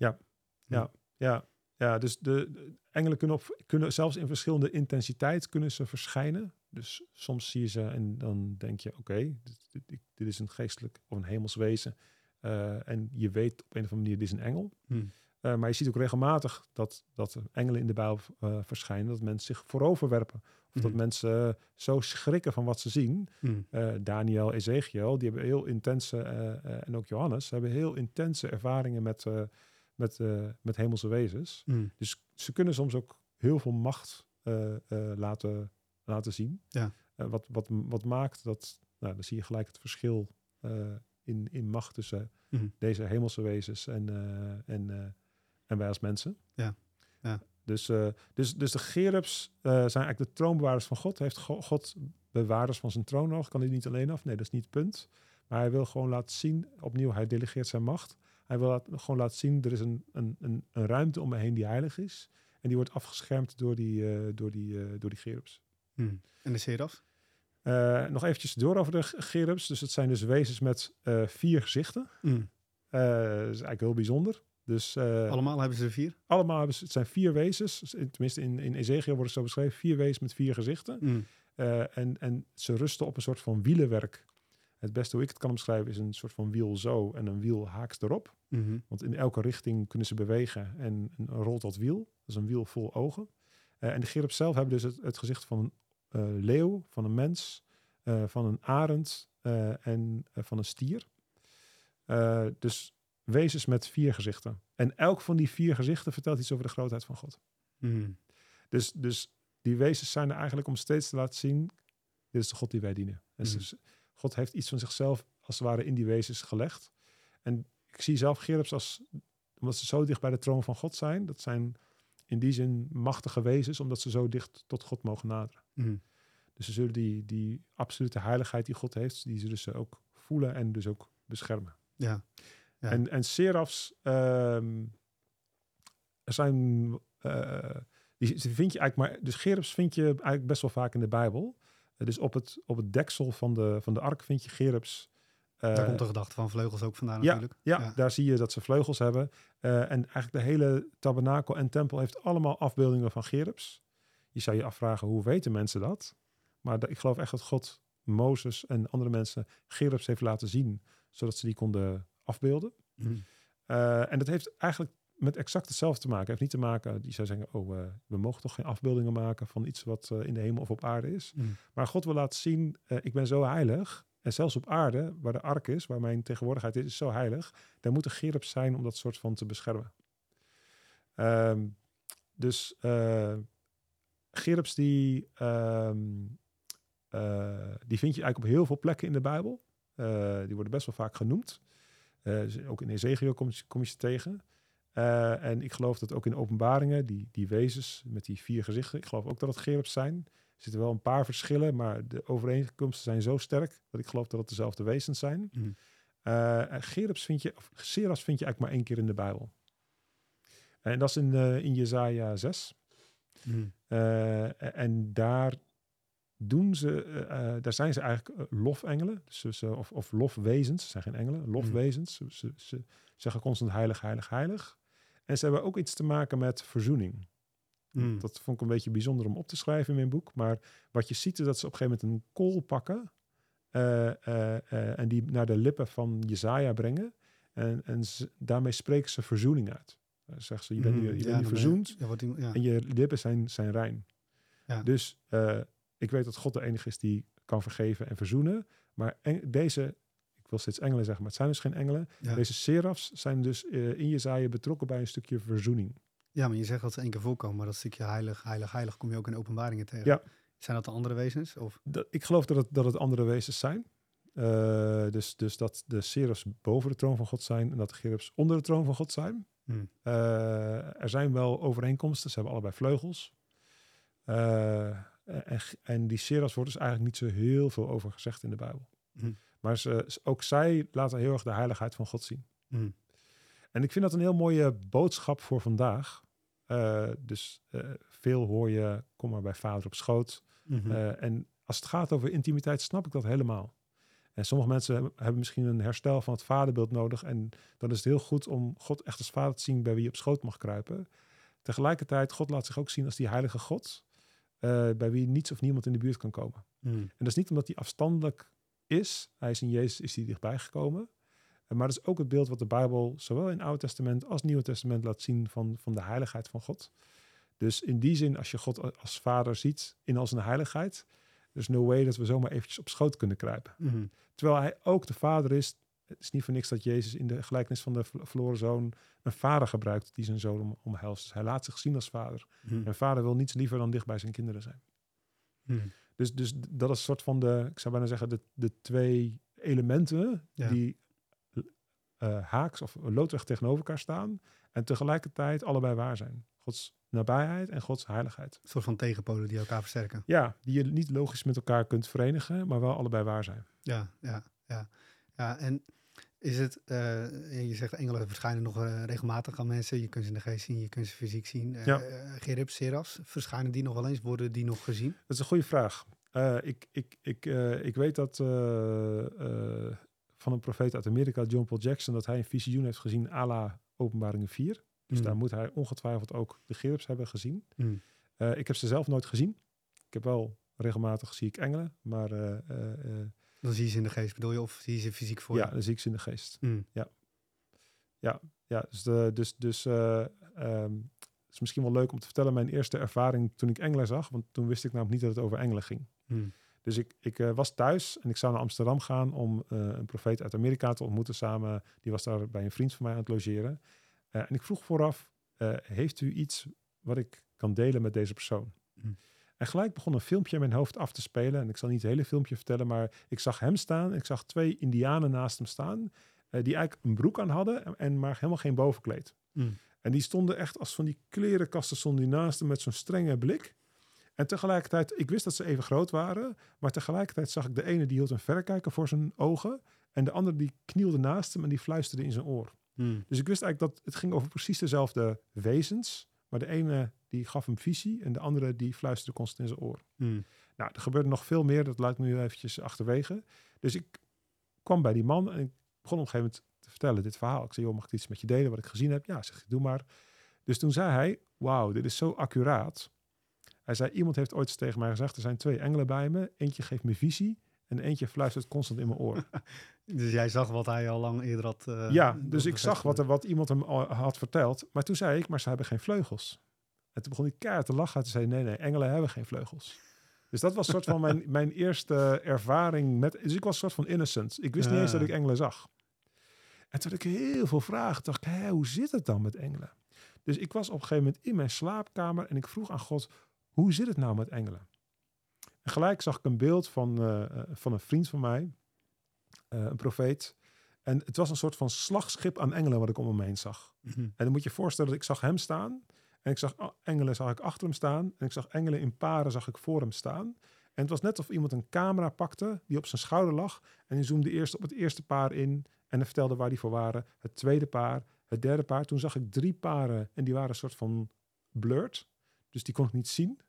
S1: Ja, ja dus de, de engelen kunnen, op, kunnen zelfs in verschillende intensiteit kunnen ze verschijnen. Dus soms zie je ze en dan denk je, oké, dit, dit, dit is een geestelijk of een hemels wezen. Eh, en je weet op een of andere manier, dit is een engel.
S2: Mm.
S1: Eh, maar je ziet ook regelmatig dat, dat engelen in de Bijbel eh, verschijnen. Dat mensen zich vooroverwerpen. Of dat
S2: Mhm.
S1: mensen eh, zo schrikken van wat ze zien.
S2: Mm.
S1: Daniel, Ezekiel, die hebben heel intense, en ook Johannes, hebben heel intense ervaringen met, met, met hemelse wezens.
S2: Mm.
S1: Dus ze kunnen soms ook heel veel macht laten, laten zien.
S2: Ja.
S1: Wat, wat, wat maakt dat, nou, dan zie je gelijk het verschil in, in macht tussen
S2: Mhm.
S1: deze hemelse wezens en, en, en wij als mensen.
S2: Ja. Ja.
S1: Dus, eh, dus, dus de gerubs eh, zijn eigenlijk de troonbewaarders van God. Heeft Go- God bewaarders van zijn troon nog. Kan hij niet alleen af? Nee, dat is niet het punt. Maar hij wil gewoon laten zien, opnieuw, hij delegeert zijn macht. Hij wil laat, gewoon laten zien, er is een, een, een, een ruimte om me heen die heilig is. En die wordt afgeschermd door die, uh, door die, door die gerubs.
S2: Hmm. En de seraf?
S1: Nog eventjes door over de gerubs. Dus het zijn dus wezens met vier gezichten.
S2: Hmm.
S1: dat is eigenlijk heel bijzonder. Dus,
S2: allemaal hebben ze er vier?
S1: Allemaal hebben ze, het zijn vier wezens. Tenminste, in, in Ezekiel wordt het zo beschreven. Vier wezens met vier gezichten.
S2: Hmm.
S1: en, en ze rusten op een soort van wielenwerk het beste hoe ik het kan omschrijven is een soort van wiel zo en een wiel haaks erop.
S2: Mhm.
S1: Want in elke richting kunnen ze bewegen en, en rolt dat wiel. Dat is een wiel vol ogen. Uh, en de gerub zelf hebben dus het, het gezicht van een leeuw, van een mens, van een arend en van een stier. dus wezens met vier gezichten. En elk van die vier gezichten vertelt iets over de grootheid van God.
S2: Mm.
S1: Dus, dus die wezens zijn er eigenlijk om steeds te laten zien, dit is de God die wij dienen.
S2: Mm.
S1: Dus God heeft iets van zichzelf als het ware in die wezens gelegd. En ik zie zelf Gerubs als, omdat ze zo dicht bij de troon van God zijn, dat zijn in die zin machtige wezens, omdat ze zo dicht tot God mogen naderen.
S2: Mm.
S1: Dus ze zullen die, die absolute heiligheid die God heeft, die zullen ze ook voelen en dus ook beschermen.
S2: Ja. Ja.
S1: En, en serafs, um, er zijn, uh, die vind je eigenlijk maar, dus gerubs vind je eigenlijk best wel vaak in de Bijbel. Dus op het, op het deksel van de, van de ark vind je gerubs.
S2: Uh, daar komt de gedachte van vleugels ook vandaan
S1: ja,
S2: natuurlijk.
S1: Ja, ja, daar zie je dat ze vleugels hebben. En eigenlijk de hele tabernakel en tempel heeft allemaal afbeeldingen van gerubs. Je zou je afvragen, hoe weten mensen dat? Maar ik geloof echt dat God Mozes en andere mensen gerubs heeft laten zien, zodat ze die konden afbeelden.
S2: Mm.
S1: Uh, en dat heeft eigenlijk met exact hetzelfde te maken. Het heeft niet te maken, die zou zeggen, oh, uh, we mogen toch geen afbeeldingen maken van iets wat uh, in de hemel of op aarde is.
S2: Mm.
S1: Maar God wil laten zien, ik ben zo heilig. En zelfs op aarde, waar de ark is, waar mijn tegenwoordigheid is, is zo heilig. Daar moet een zijn om dat soort van te beschermen. Um, dus gerubs die, um, die vind je eigenlijk op heel veel plekken in de Bijbel. die worden best wel vaak genoemd. Dus ook in Ezekiel kom je, kom je ze tegen. Uh, en ik geloof dat ook in openbaringen, die, die wezens met die vier gezichten, ik geloof ook dat het gerubs zijn. Er zitten wel een paar verschillen, maar de overeenkomsten zijn zo sterk dat ik geloof dat het dezelfde wezens zijn.
S2: Mm.
S1: Uh, gerubs vind je, of seras vind je eigenlijk maar één keer in de Bijbel. En dat is in, in Jezaja 6.
S2: Mm.
S1: en daar doen ze, daar zijn ze eigenlijk lofengelen, dus, of, of lofwezens, ze zijn geen engelen, lofwezens. Mm. Ze, ze zeggen constant heilig, heilig, heilig. En ze hebben ook iets te maken met verzoening.
S2: Mm.
S1: Dat vond ik een beetje bijzonder om op te schrijven in mijn boek. Maar wat je ziet is dat ze op een gegeven moment een kool pakken. Uh, uh, uh, en die naar de lippen van Jezaja brengen. En, en ze, daarmee spreken ze verzoening uit. zeggen ze, je bent nu, je bent nu verzoend.
S2: Ja, ja.
S1: En je lippen zijn, zijn rein.
S2: Ja.
S1: Dus uh, ik weet dat God de enige is die kan vergeven en verzoenen. Maar deze, ik wil steeds engelen zeggen, maar het zijn dus geen engelen.
S2: Ja.
S1: Deze serafs zijn dus uh, in Jezaja betrokken bij een stukje verzoening.
S2: Ja, maar je zegt dat ze één keer voorkomen, maar dat stukje heilig, heilig, heilig kom je ook in openbaringen tegen.
S1: Ja.
S2: Zijn dat de andere wezens? Of?
S1: Dat, ik geloof dat het, dat het andere wezens zijn. Uh, dus, dus dat de serafs boven de troon van God zijn en dat de gerubs onder de troon van God zijn.
S2: Hmm.
S1: Uh, er zijn wel overeenkomsten, ze hebben allebei vleugels. Uh, en, en, die serafs wordt dus eigenlijk niet zo heel veel over gezegd in de Bijbel.
S2: Hmm.
S1: Maar ze, ook zij laten heel erg de heiligheid van God zien.
S2: Hmm.
S1: En ik vind dat een heel mooie boodschap voor vandaag. Uh, dus uh, veel hoor je, kom maar bij vader op schoot.
S2: Mm -hmm.
S1: uh, en als het gaat over intimiteit, snap ik dat helemaal. En sommige mensen hebben misschien een herstel van het vaderbeeld nodig. En dan is het heel goed om God echt als vader te zien bij wie je op schoot mag kruipen. Tegelijkertijd, God laat zich ook zien als die heilige God. Bij wie niets of niemand in de buurt kan komen.
S2: Mm.
S1: En dat is niet omdat hij afstandelijk is. Hij is in Jezus is hij dichtbij gekomen. Maar dat is ook het beeld wat de Bijbel zowel in het Oude Testament als Nieuwe Testament laat zien van, van de heiligheid van God. Dus in die zin, als je God als vader ziet in al zijn heiligheid, er is no way dat we zomaar eventjes op schoot kunnen kruipen.
S2: Mm.
S1: Terwijl hij ook de vader is. Het is niet voor niks dat Jezus in de gelijkenis van de verloren zoon een vader gebruikt die zijn zoon om, omhelst. Dus hij laat zich zien als vader.
S2: Mm.
S1: En vader wil niets liever dan dicht bij zijn kinderen zijn.
S2: Mm.
S1: Dus, dus dat is een soort van de, ik zou bijna zeggen, de, de twee elementen
S2: Ja.
S1: die uh, haaks of loodrecht tegenover elkaar staan en tegelijkertijd allebei waar zijn. Gods nabijheid en Gods heiligheid.
S2: Een soort van tegenpolen die elkaar versterken.
S1: Ja, die je niet logisch met elkaar kunt verenigen, maar wel allebei waar zijn.
S2: Ja, ja, ja. Ja en is het, uh, je zegt engelen verschijnen nog uh, regelmatig aan mensen. Je kunt ze in de geest zien, je kunt ze fysiek zien. Uh, ja. Gerib, Seras, verschijnen die nog wel eens? Worden die nog gezien?
S1: Dat is een goede vraag. ik, ik, ik, ik weet dat van een profeet uit Amerika, John Paul Jackson, dat hij een visioen heeft gezien à la openbaringen 4. Dus mm. daar moet hij ongetwijfeld ook de Geribs hebben gezien. Mm. ik heb ze zelf nooit gezien. Ik heb wel regelmatig zie ik engelen, maar
S2: dan zie je ze in de geest, bedoel je? Of zie je ze fysiek voor
S1: ja,
S2: je?
S1: dan zie ik ze in de geest. Mm. Ja. Ja, ja, dus, de, dus, dus uh, um, het is misschien wel leuk om te vertellen mijn eerste ervaring toen ik engelen zag. Want toen wist ik namelijk niet dat het over engelen ging. Mm. Dus ik, ik uh, was thuis en ik zou naar Amsterdam gaan om uh, een profeet uit Amerika te ontmoeten samen. Die was daar bij een vriend van mij aan het logeren. en ik vroeg vooraf, heeft u iets wat ik kan delen met deze persoon? Mm. En gelijk begon een filmpje in mijn hoofd af te spelen. En ik zal niet het hele filmpje vertellen, maar ik zag hem staan. Ik zag twee indianen naast hem staan. Uh, die eigenlijk een broek aan hadden, en, maar helemaal geen bovenkleed. Mm. En die stonden echt als van die klerenkasten stonden die naast hem met zo'n strenge blik. En tegelijkertijd, ik wist dat ze even groot waren. Maar tegelijkertijd zag ik de ene die hield een verrekijker voor zijn ogen. En de andere die knielde naast hem en die fluisterde in zijn oor. Mm. Dus ik wist eigenlijk dat het ging over precies dezelfde wezens. Maar de ene die gaf hem visie en de andere die fluisterde constant in zijn oor. Hmm. Nou, er gebeurde nog veel meer, dat laat ik nu eventjes achterwege. Dus ik kwam bij die man en ik begon op een gegeven moment te vertellen dit verhaal. Ik zei, joh, mag ik iets met je delen wat ik gezien heb? Ja, zeg, doe maar. Dus toen zei hij, wauw, dit is zo accuraat. Hij zei, iemand heeft ooit eens tegen mij gezegd, er zijn twee engelen bij me. Eentje geeft me visie en eentje fluistert constant in mijn oor. <laughs>
S2: dus jij zag wat hij al lang eerder had... Uh,
S1: ja, dus ik zag wat, er, wat iemand hem had verteld. Maar toen zei ik, maar ze hebben geen vleugels. En toen begon hij keihard te lachen. Toen zei nee, nee, engelen hebben geen vleugels. Dus dat was een soort van mijn, <laughs> mijn eerste ervaring met... Dus ik was een soort van innocent. Ik wist niet eens dat ik engelen zag. En toen had ik heel veel vragen. dacht ik, hé, hoe zit het dan met engelen? Dus ik was op een gegeven moment in mijn slaapkamer en ik vroeg aan God, hoe zit het nou met engelen? En gelijk zag ik een beeld van, uh, van een vriend van mij, uh, een profeet. En het was een soort van slagschip aan engelen wat ik om me heen zag. Mhm. En dan moet je je voorstellen dat ik zag hem staan. En ik zag engelen zag ik achter hem staan. En ik zag engelen in paren zag ik voor hem staan. En het was net of iemand een camera pakte die op zijn schouder lag. En die zoomde eerst op het eerste paar in. En vertelde waar die voor waren. Het tweede paar, het derde paar. Toen zag ik drie paren en die waren een soort van blurred. Dus die kon ik niet zien.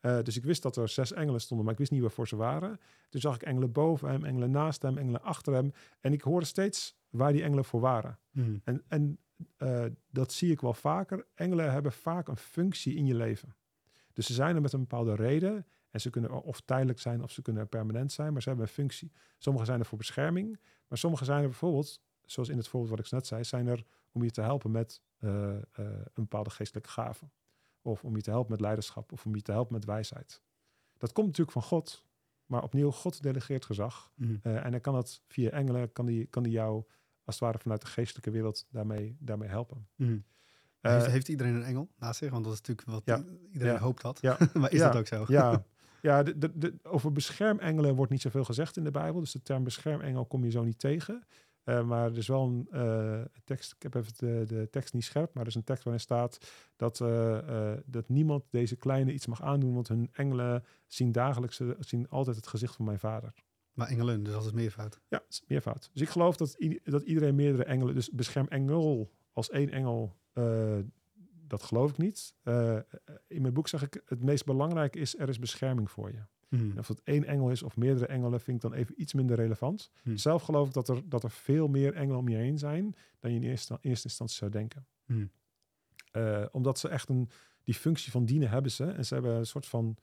S1: Uh, dus ik wist dat er zes engelen stonden, maar ik wist niet waarvoor ze waren. Toen zag ik engelen boven hem, engelen naast hem, engelen achter hem. En ik hoorde steeds waar die engelen voor waren. Hmm. En, en uh, dat zie ik wel vaker. Engelen hebben vaak een functie in je leven. Dus ze zijn er met een bepaalde reden. En ze kunnen of tijdelijk zijn of ze kunnen permanent zijn, maar ze hebben een functie. Sommige zijn er voor bescherming, maar sommige zijn er bijvoorbeeld, zoals in het voorbeeld wat ik net zei, zijn er om je te helpen met uh, een bepaalde geestelijke gave. Of om je te helpen met leiderschap, of om je te helpen met wijsheid. Dat komt natuurlijk van God, maar opnieuw, God delegeert gezag. Mm. en dan kan het via engelen, kan die, kan die jou als het ware vanuit de geestelijke wereld daarmee, daarmee helpen.
S2: Mm. heeft, heeft, iedereen een engel naast zich? Want dat is natuurlijk wat ja, iedereen hoopt had. Ja, <laughs> maar is dat ook zo?
S1: Ja, <laughs> ja de, de, de, over beschermengelen wordt niet zoveel gezegd in de Bijbel. Dus de term beschermengel kom je zo niet tegen. Uh, maar er is wel een uh, tekst, ik heb even de, de, tekst niet scherp, maar er is een tekst waarin staat dat, uh, dat niemand deze kleine iets mag aandoen, want hun engelen zien dagelijks, zien altijd het gezicht van mijn vader.
S2: Maar engelen, dus dat is meervoud.
S1: Ja, is meervoud. Dus ik geloof dat, dat iedereen meerdere engelen, dus beschermengel als één engel, dat geloof ik niet. In mijn boek zeg ik, het meest belangrijke is, er is bescherming voor je. Hmm. Of het één engel is of meerdere engelen, vind ik dan even iets minder relevant. Hmm. Zelf geloof ik dat er, dat er veel meer engelen om je heen zijn dan je in eerste, eerste instantie zou denken. Hmm. Uh, omdat ze echt een, die functie van dienen hebben ze. En ze hebben een soort van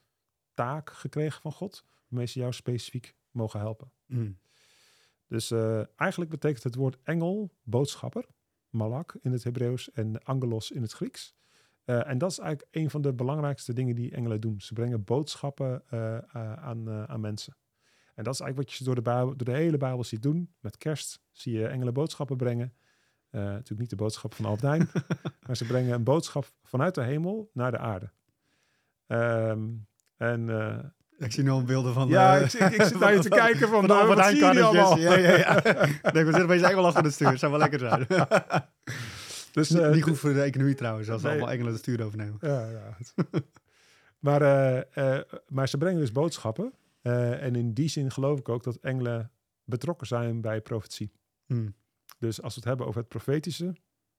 S1: taak gekregen van God, waarmee ze jou specifiek mogen helpen. Dus uh, eigenlijk betekent het woord engel boodschapper, malak in het Hebreeuws en angelos in het Grieks. Uh, en dat is eigenlijk een van de belangrijkste dingen die engelen doen. Ze brengen boodschappen uh, aan, aan mensen. En dat is eigenlijk wat je door de, Bijbel, door de hele Bijbel ziet doen. Met kerst zie je engelen boodschappen brengen. natuurlijk niet de boodschap van Albert <laughs> maar ze brengen een boodschap vanuit de hemel naar de aarde. Um, en
S2: ik zie nu al beelden van...
S1: Ja, uh, ik, ik, zit <laughs> naar je te kijken van... van Albert Heijn
S2: Ja, ja, ja. <laughs> nee, we zitten een beetje wel achter de stuur. zou wel lekker zijn.
S1: Dus,
S2: Niet-
S1: eh,
S2: Niet goed voor de economie trouwens, als
S1: Nee.
S2: allemaal engelen het stuur overnemen.
S1: Ja, ja. <laughs> maar, eh, eh, maar ze brengen dus boodschappen. En in die zin geloof ik ook dat engelen betrokken zijn bij profetie.
S2: Hmm.
S1: Dus als we het hebben over het profetische,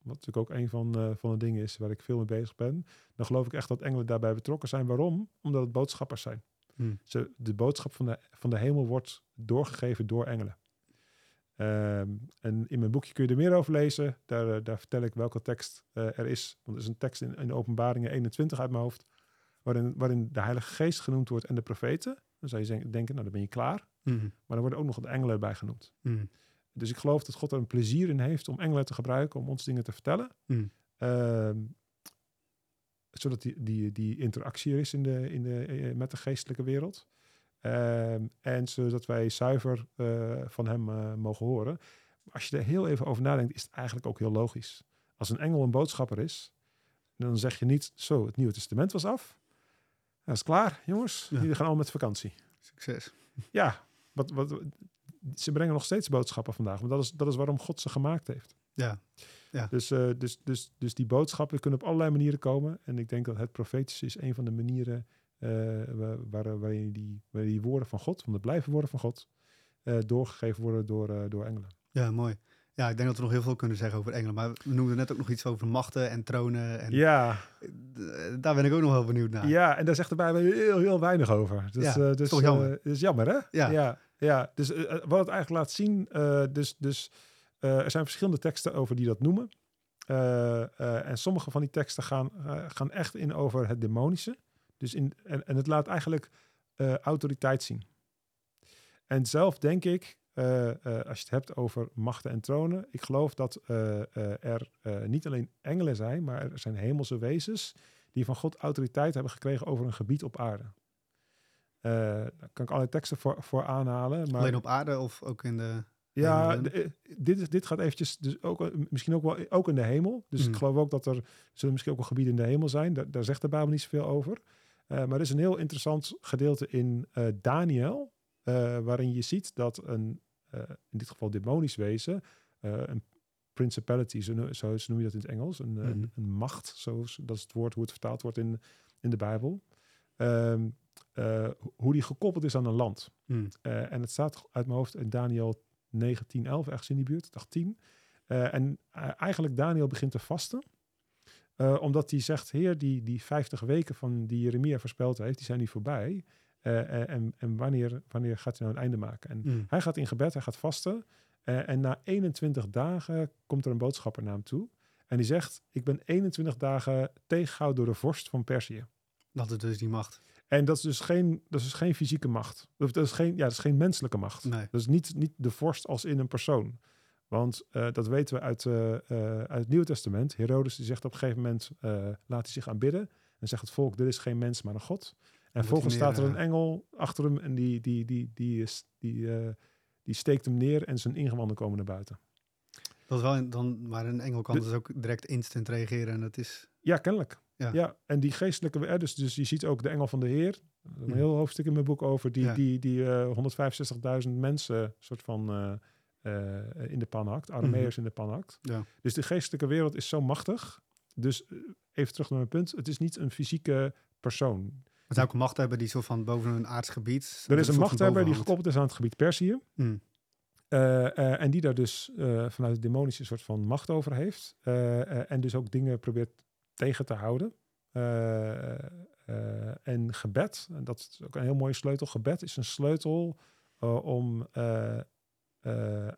S1: wat natuurlijk ook een van, van de dingen is waar ik veel mee bezig ben, dan geloof ik echt dat engelen daarbij betrokken zijn. Waarom? Omdat het boodschappers zijn.
S2: Hmm.
S1: Ze, de boodschap van de, van de hemel wordt doorgegeven door engelen. Ehm, en in mijn boekje kun je er meer over lezen. Daar, eh, daar vertel ik welke tekst eh, er is. Want er is een tekst in, in Openbaringen 21 uit mijn hoofd, waarin, waarin de Heilige Geest genoemd wordt en de profeten. Dan zou je denken, nou dan ben je klaar.
S2: Hmm.
S1: Maar er worden ook nog de engelen bij genoemd.
S2: Hmm.
S1: Dus ik geloof dat God er een plezier in heeft om engelen te gebruiken om ons dingen te vertellen.
S2: Hmm.
S1: Ehm, zodat die, die, die interactie er is in de, in de, eh, met de geestelijke wereld. Ehm, en zodat wij zuiver eh, van hem eh, mogen horen. Maar als je er heel even over nadenkt, is het eigenlijk ook heel logisch. Als een engel een boodschapper is, dan zeg je niet zo, het Nieuwe Testament was af. Dat is klaar, jongens.
S2: Ja.
S1: Jullie gaan al met vakantie.
S2: Succes.
S1: Ja, wat, wat, ze brengen nog steeds boodschappen vandaag. Maar dat is, dat is waarom God ze gemaakt heeft.
S2: Ja.
S1: Dus, eh, dus, dus, dus die boodschappen kunnen op allerlei manieren komen. En ik denk dat het profetische is een van de manieren waar, waar, waarin die, die woorden van God, van de blijven woorden van God, eh, doorgegeven worden door, eh, door engelen.
S2: Ja, mooi. Ja, ik denk dat we nog heel veel kunnen zeggen over engelen. Maar we noemden net ook nog iets over machten en tronen. En
S1: Ja,
S2: eh, daar ben ik ook nog wel benieuwd naar.
S1: ja, en daar zegt de Bijbel heel, heel weinig over. Dus,
S2: Ja,
S1: eh,
S2: is
S1: dus,
S2: toch jammer?
S1: eh, is jammer, hè?
S2: Ja.
S1: ja, ja. Dus eh, eh, wat het eigenlijk laat zien, eh, dus, dus eh, er zijn verschillende teksten over die dat noemen. Eh, eh, en sommige van die teksten gaan, eh, gaan echt in over het demonische. Dus in, en, en het laat eigenlijk eh, autoriteit zien. En zelf denk ik, eh, eh, als je het hebt over machten en tronen, ik geloof dat er niet alleen engelen zijn, maar er zijn hemelse wezens die van God autoriteit hebben gekregen over een gebied op aarde. Daar kan ik allerlei teksten voor, voor aanhalen. Maar
S2: Alleen op aarde of ook in de...
S1: ja, de- dit, is- dit gaat eventjes dus ook, misschien ook wel ook in de hemel. Dus
S2: Mm.
S1: ik geloof ook dat er zullen misschien ook wel gebieden in de hemel zijn. Daar, daar zegt de Bijbel niet zoveel over. Eh, maar er is een heel interessant gedeelte in eh, Daniel, eh, waarin je ziet dat een, in dit geval demonisch wezen, een principality, zo, zo noem je dat in het Engels, een,
S2: Mhm.
S1: een, een macht, zo, dat is het woord hoe het vertaald wordt in, in de Bijbel. Ehm, eh, hoe die gekoppeld is aan een land. Eh, en het staat uit mijn hoofd in Daniel 19, 11, ergens in die buurt, dacht 10. Eh, en eigenlijk Daniel begint te vasten. Eh, omdat hij zegt, heer, die, die 50 weken van die Jeremia voorspeld heeft, die zijn nu voorbij. Eh, eh, en en wanneer, wanneer gaat hij nou een einde maken? En
S2: Hmm.
S1: hij gaat in gebed, hij gaat vasten. En na 21 dagen komt er een boodschapper naar hem toe. En die zegt, ik ben 21 dagen tegengehouden door de vorst van Perzië.
S2: Dat is dus die macht.
S1: En dat is dus geen, dat is dus geen fysieke macht. Of dat is geen, ja, dat is geen menselijke macht.
S2: Nee.
S1: Dat is niet, niet de vorst als in een persoon. Want eh, dat weten we uit, eh, eh, uit het Nieuwe Testament. Herodes die zegt op een gegeven moment, laat hij zich aanbidden. En zegt het volk, dit is geen mens, maar een God. En vervolgens staat er een engel achter hem en die, die, die, die, is, die, eh, die steekt hem neer en zijn ingewanden komen naar buiten.
S2: Dat is wel een- dan, maar een engel kan
S1: De-
S2: dus ook direct instant reageren. En dat is...
S1: Ja, kennelijk.
S2: Ja.
S1: Ja. en die geestelijke, dus, dus je ziet ook de engel van de Heer. Er Een
S2: Mhm.
S1: heel hoofdstuk in mijn boek over die,
S2: Ja.
S1: die, die eh 165.000 mensen soort van in de pan hakt, Arameërs in de pan hakt.
S2: Ja.
S1: Dus de geestelijke wereld is zo machtig. Dus eh, even terug naar mijn punt. Het is niet een fysieke persoon.
S2: Het zou ook een macht hebben die zo van boven een aardsgebied...
S1: Er is een machthebber die gekoppeld is aan het gebied Perzië.
S2: hangt.
S1: Eh, eh, en die daar dus eh, vanuit het demonische soort van macht over heeft. Eh, eh, en dus ook dingen probeert tegen te houden. Eh, eh, en gebed, en dat is ook een heel mooie sleutel. Gebed is een sleutel eh, om eh, eh,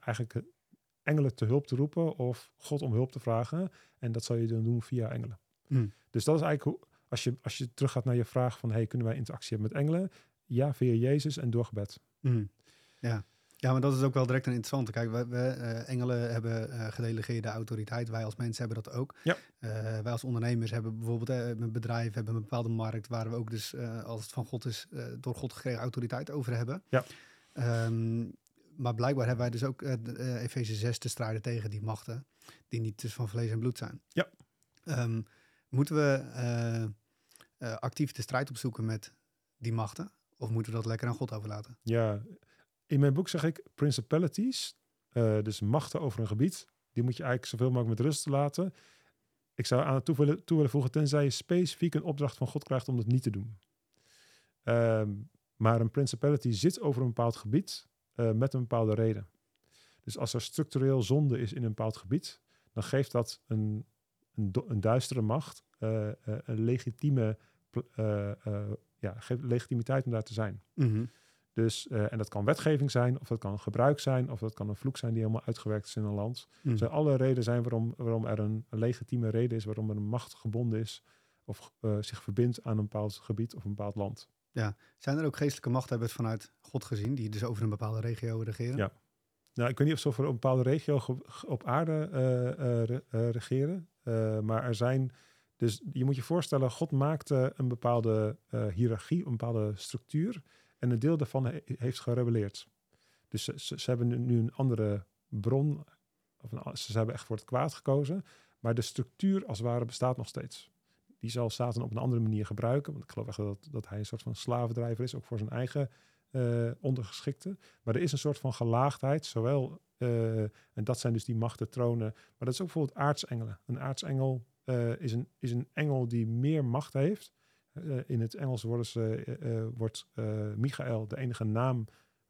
S1: eigenlijk engelen te hulp te roepen of God om hulp te vragen. En dat zal je dan doen via engelen.
S2: Hmm.
S1: Dus dat is eigenlijk hoe, als je, als je teruggaat naar je vraag van, hey, kunnen wij interactie hebben met engelen? Ja, via Jezus en door gebed.
S2: Mm. Ja. ja, maar dat is ook wel direct een interessante. Kijk, we, we, eh, engelen hebben eh, gedelegeerde autoriteit. Wij als mensen hebben dat ook.
S1: Ja.
S2: Eh, wij als ondernemers hebben bijvoorbeeld eh, een bedrijf, hebben een bepaalde markt waar we ook dus, eh, als het van God is, eh, door God gekregen autoriteit over hebben.
S1: Ja.
S2: Ehm, maar blijkbaar hebben wij dus ook eh, Efeze 6 te strijden tegen die machten, die niet dus van vlees en bloed zijn.
S1: Ja.
S2: Ehm, moeten we eh, actief de strijd opzoeken met die machten? Of moeten we dat lekker aan God overlaten?
S1: Ja, in mijn boek zeg ik principalities, dus machten over een gebied, die moet je eigenlijk zoveel mogelijk met rust laten. ik zou aan het toe willen, toe willen voegen, tenzij je specifiek een opdracht van God krijgt om dat niet te doen. Ehm, maar een principality zit over een bepaald gebied eh, met een bepaalde reden. Dus als er structureel zonde is in een bepaald gebied, dan geeft dat een, een, een duistere macht eh, eh, een legitieme, ja, geeft legitimiteit om daar te zijn.
S2: Mhm.
S1: Dus, en dat kan wetgeving zijn, of dat kan gebruik zijn, of dat kan een vloek zijn die helemaal uitgewerkt is in een land. Er zijn alle redenen zijn waarom, waarom er een, legitieme reden is, waarom er een macht gebonden is, of zich verbindt aan een bepaald gebied of een bepaald land.
S2: Zijn er ook geestelijke machthebbers vanuit God gezien, die dus over een bepaalde regio regeren?
S1: Ja. Nou, ik weet niet of ze voor een bepaalde regio op aarde eh, eh, eh, regeren, maar er zijn. Dus je moet je voorstellen, God maakte een bepaalde hiërarchie, een bepaalde structuur. En een deel daarvan he- heeft gerebelleerd. Dus ze, hebben nu- een andere bron. Of ze hebben echt voor het kwaad gekozen. Maar de structuur als het ware bestaat nog steeds. Die zal Satan op een andere manier gebruiken. Want ik geloof echt dat, dat hij een soort van slavendrijver is, ook voor zijn eigen eh ondergeschikte. Maar er is een soort van gelaagdheid, zowel, eh, en dat zijn dus die machten, tronen, maar dat is ook bijvoorbeeld aartsengelen. Een aartsengel eh, is, een, is een engel die meer macht heeft. In het Engels worden ze, wordt Michael de enige naam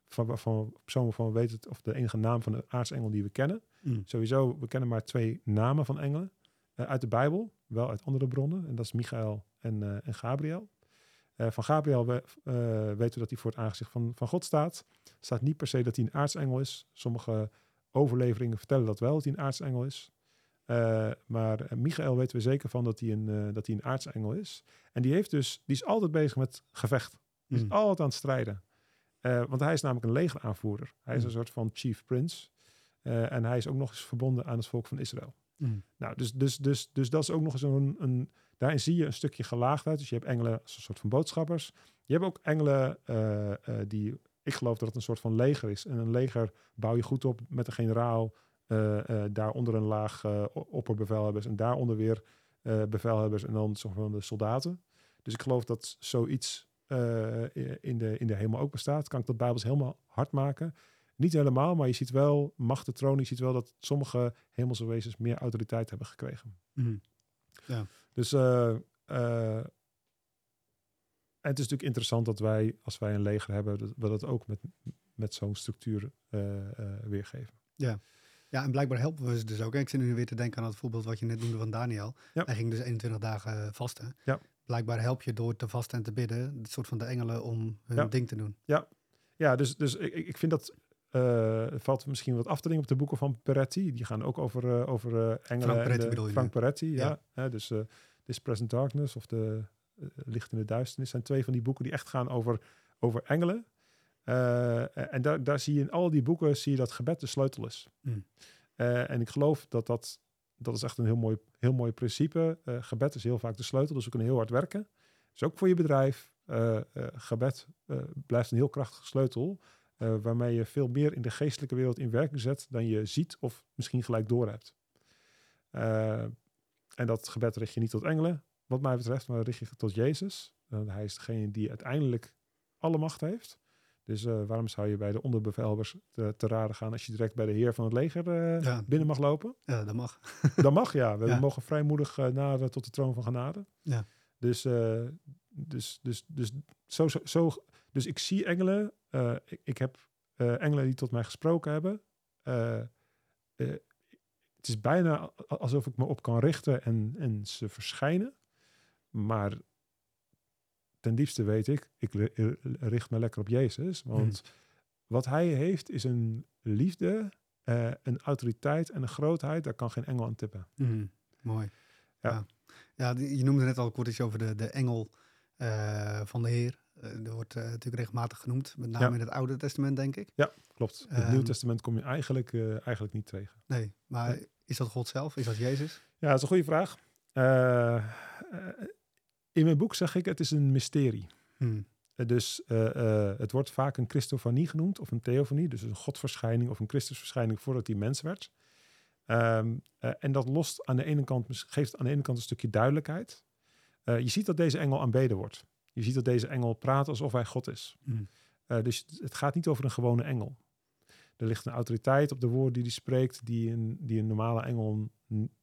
S1: van waarvan persoon waarvan we weten, het- of de enige naam van de aartsengel die we kennen.
S2: Mhm.
S1: Sowieso, we kennen maar twee namen van engelen uit de Bijbel, wel uit andere bronnen, en dat is Michael en, eh, en Gabriel. Eh, van Gabriel we, eh, weten we dat hij voor het aangezicht van, van God staat. staat niet per se dat hij een aartsengel is. Sommige overleveringen vertellen dat wel, dat hij een aartsengel is. Eh, maar eh, Michael weten we zeker van dat hij, een, eh, dat hij een aartsengel is. En die, heeft dus, die is altijd bezig met gevecht. Die is
S2: Mhm.
S1: altijd aan het strijden. Eh, want hij is namelijk een legeraanvoerder. Hij is
S2: Mhm.
S1: een soort van chief prince. Eh, en hij is ook nog eens verbonden aan het volk van Israël.
S2: Mhm.
S1: Nou, dus, dus, dus, dus dat is ook nog eens een. Daarin zie je een stukje gelaagdheid. Dus je hebt engelen als een soort van boodschappers. Je hebt ook engelen eh, eh, die... Ik geloof dat het een soort van leger is. En een leger bouw je goed op met een generaal. eh, eh, daaronder een laag opperbevelhebbers. En daaronder weer bevelhebbers. En dan soort van de soldaten. Dus ik geloof dat zoiets in, de, in de hemel ook bestaat. Kan ik dat Bijbels helemaal hard maken? Niet helemaal, maar je ziet wel machten tronen. Je ziet wel dat sommige hemelse wezens meer autoriteit hebben gekregen.
S2: Mhm.
S1: Dus eh, eh, en het is natuurlijk interessant dat wij, als wij een leger hebben, dat we dat ook met, met zo'n structuur eh, eh, weergeven.
S2: Ja, en blijkbaar helpen we ze dus ook. Ik zit nu weer te denken aan het voorbeeld wat je net noemde van Daniel.
S1: Ja.
S2: Hij ging dus 21 dagen eh, vasten.
S1: Ja.
S2: Blijkbaar help je door te vasten en te bidden, het soort van de engelen om hun
S1: Ja.
S2: ding te doen.
S1: Ja, dus, dus ik, ik vind dat eh, valt misschien wat af te dingen op de boeken van Peretti. Die gaan ook over, eh, over eh, engelen.
S2: Frank Peretti bedoel je
S1: Frank? Peretti, ja. Dus This Present Darkness of de Licht in de Duisternis zijn twee van die boeken die echt gaan over, over engelen. En daar, daar zie je in al die boeken zie je dat gebed de sleutel is.
S2: Mm.
S1: Eh, en ik geloof dat dat, dat is echt een heel mooi, heel mooi principe. Gebed is heel vaak de sleutel, dus we kunnen heel hard werken. Dus ook voor je bedrijf. Gebed blijft een heel krachtige sleutel. Eh, waarmee je veel meer in de geestelijke wereld in werking zet dan je ziet of misschien gelijk doorhebt. Eh, en dat gebed richt je niet tot engelen, wat mij betreft, maar richt je tot Jezus. Eh, hij is degene die uiteindelijk alle macht heeft. Dus waarom zou je bij de onderbevelhebbers te, te raden gaan als je direct bij de heer van het leger
S2: Ja.
S1: binnen mag lopen?
S2: Ja, dat mag. <laughs>
S1: Dat mag, ja. We
S2: Ja.
S1: mogen vrijmoedig naderen tot de troon van genade.
S2: Ja.
S1: Dus, dus, dus, dus, zo, zo, zo, dus ik zie engelen. Eh, ik, ik heb eh, engelen die tot mij gesproken hebben. Eh, het is bijna alsof ik me op kan richten en, en ze verschijnen. Maar ten diepste weet ik, ik ri- ri- richt me lekker op Jezus. Want wat hij heeft is een liefde, een autoriteit en een grootheid. Daar kan geen engel aan tippen.
S2: Mhm. Mooi.
S1: Ja.
S2: Ja, je noemde net al kort iets over de, de engel van de Heer. Eh dat wordt eh, natuurlijk regelmatig genoemd, met name
S1: Ja.
S2: in het Oude Testament, denk ik.
S1: Klopt. In het Nieuw
S2: Ehm,
S1: Testament kom je eigenlijk, eh, eigenlijk niet tegen.
S2: Nee, maar
S1: Nee.
S2: is dat God zelf? Is dat Jezus?
S1: Ja, dat is een goede vraag. Eh, eh, in mijn boek zeg ik, het is een mysterie.
S2: Hm.
S1: Eh, Dus eh, eh, het wordt vaak een Christofanie genoemd, of een theofanie, dus een godverschijning of een Christusverschijning voordat hij mens werd. Ehm, eh, en dat lost aan de ene kant, geeft aan de ene kant een stukje duidelijkheid. Eh, je ziet dat deze engel aanbeden wordt. Je ziet dat deze engel praat alsof hij God is.
S2: Hm.
S1: Eh, dus het gaat niet over een gewone engel. Er ligt een autoriteit op de woorden die hij spreekt, die een, die een normale engel,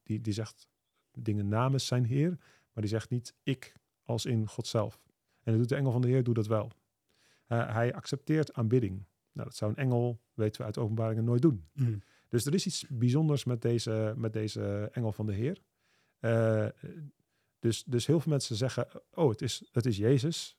S1: die, die zegt, dingen namens zijn Heer, maar die zegt niet ik als in God zelf. En dat doet de engel van de Heer doet dat wel. Uh, hij accepteert aanbidding. Nou, dat zou een engel, weten we uit openbaringen, nooit doen.
S2: Mm.
S1: Dus er is iets bijzonders met deze, met deze engel van de Heer. Uh, dus, dus heel veel mensen zeggen, oh, het is, het is Jezus.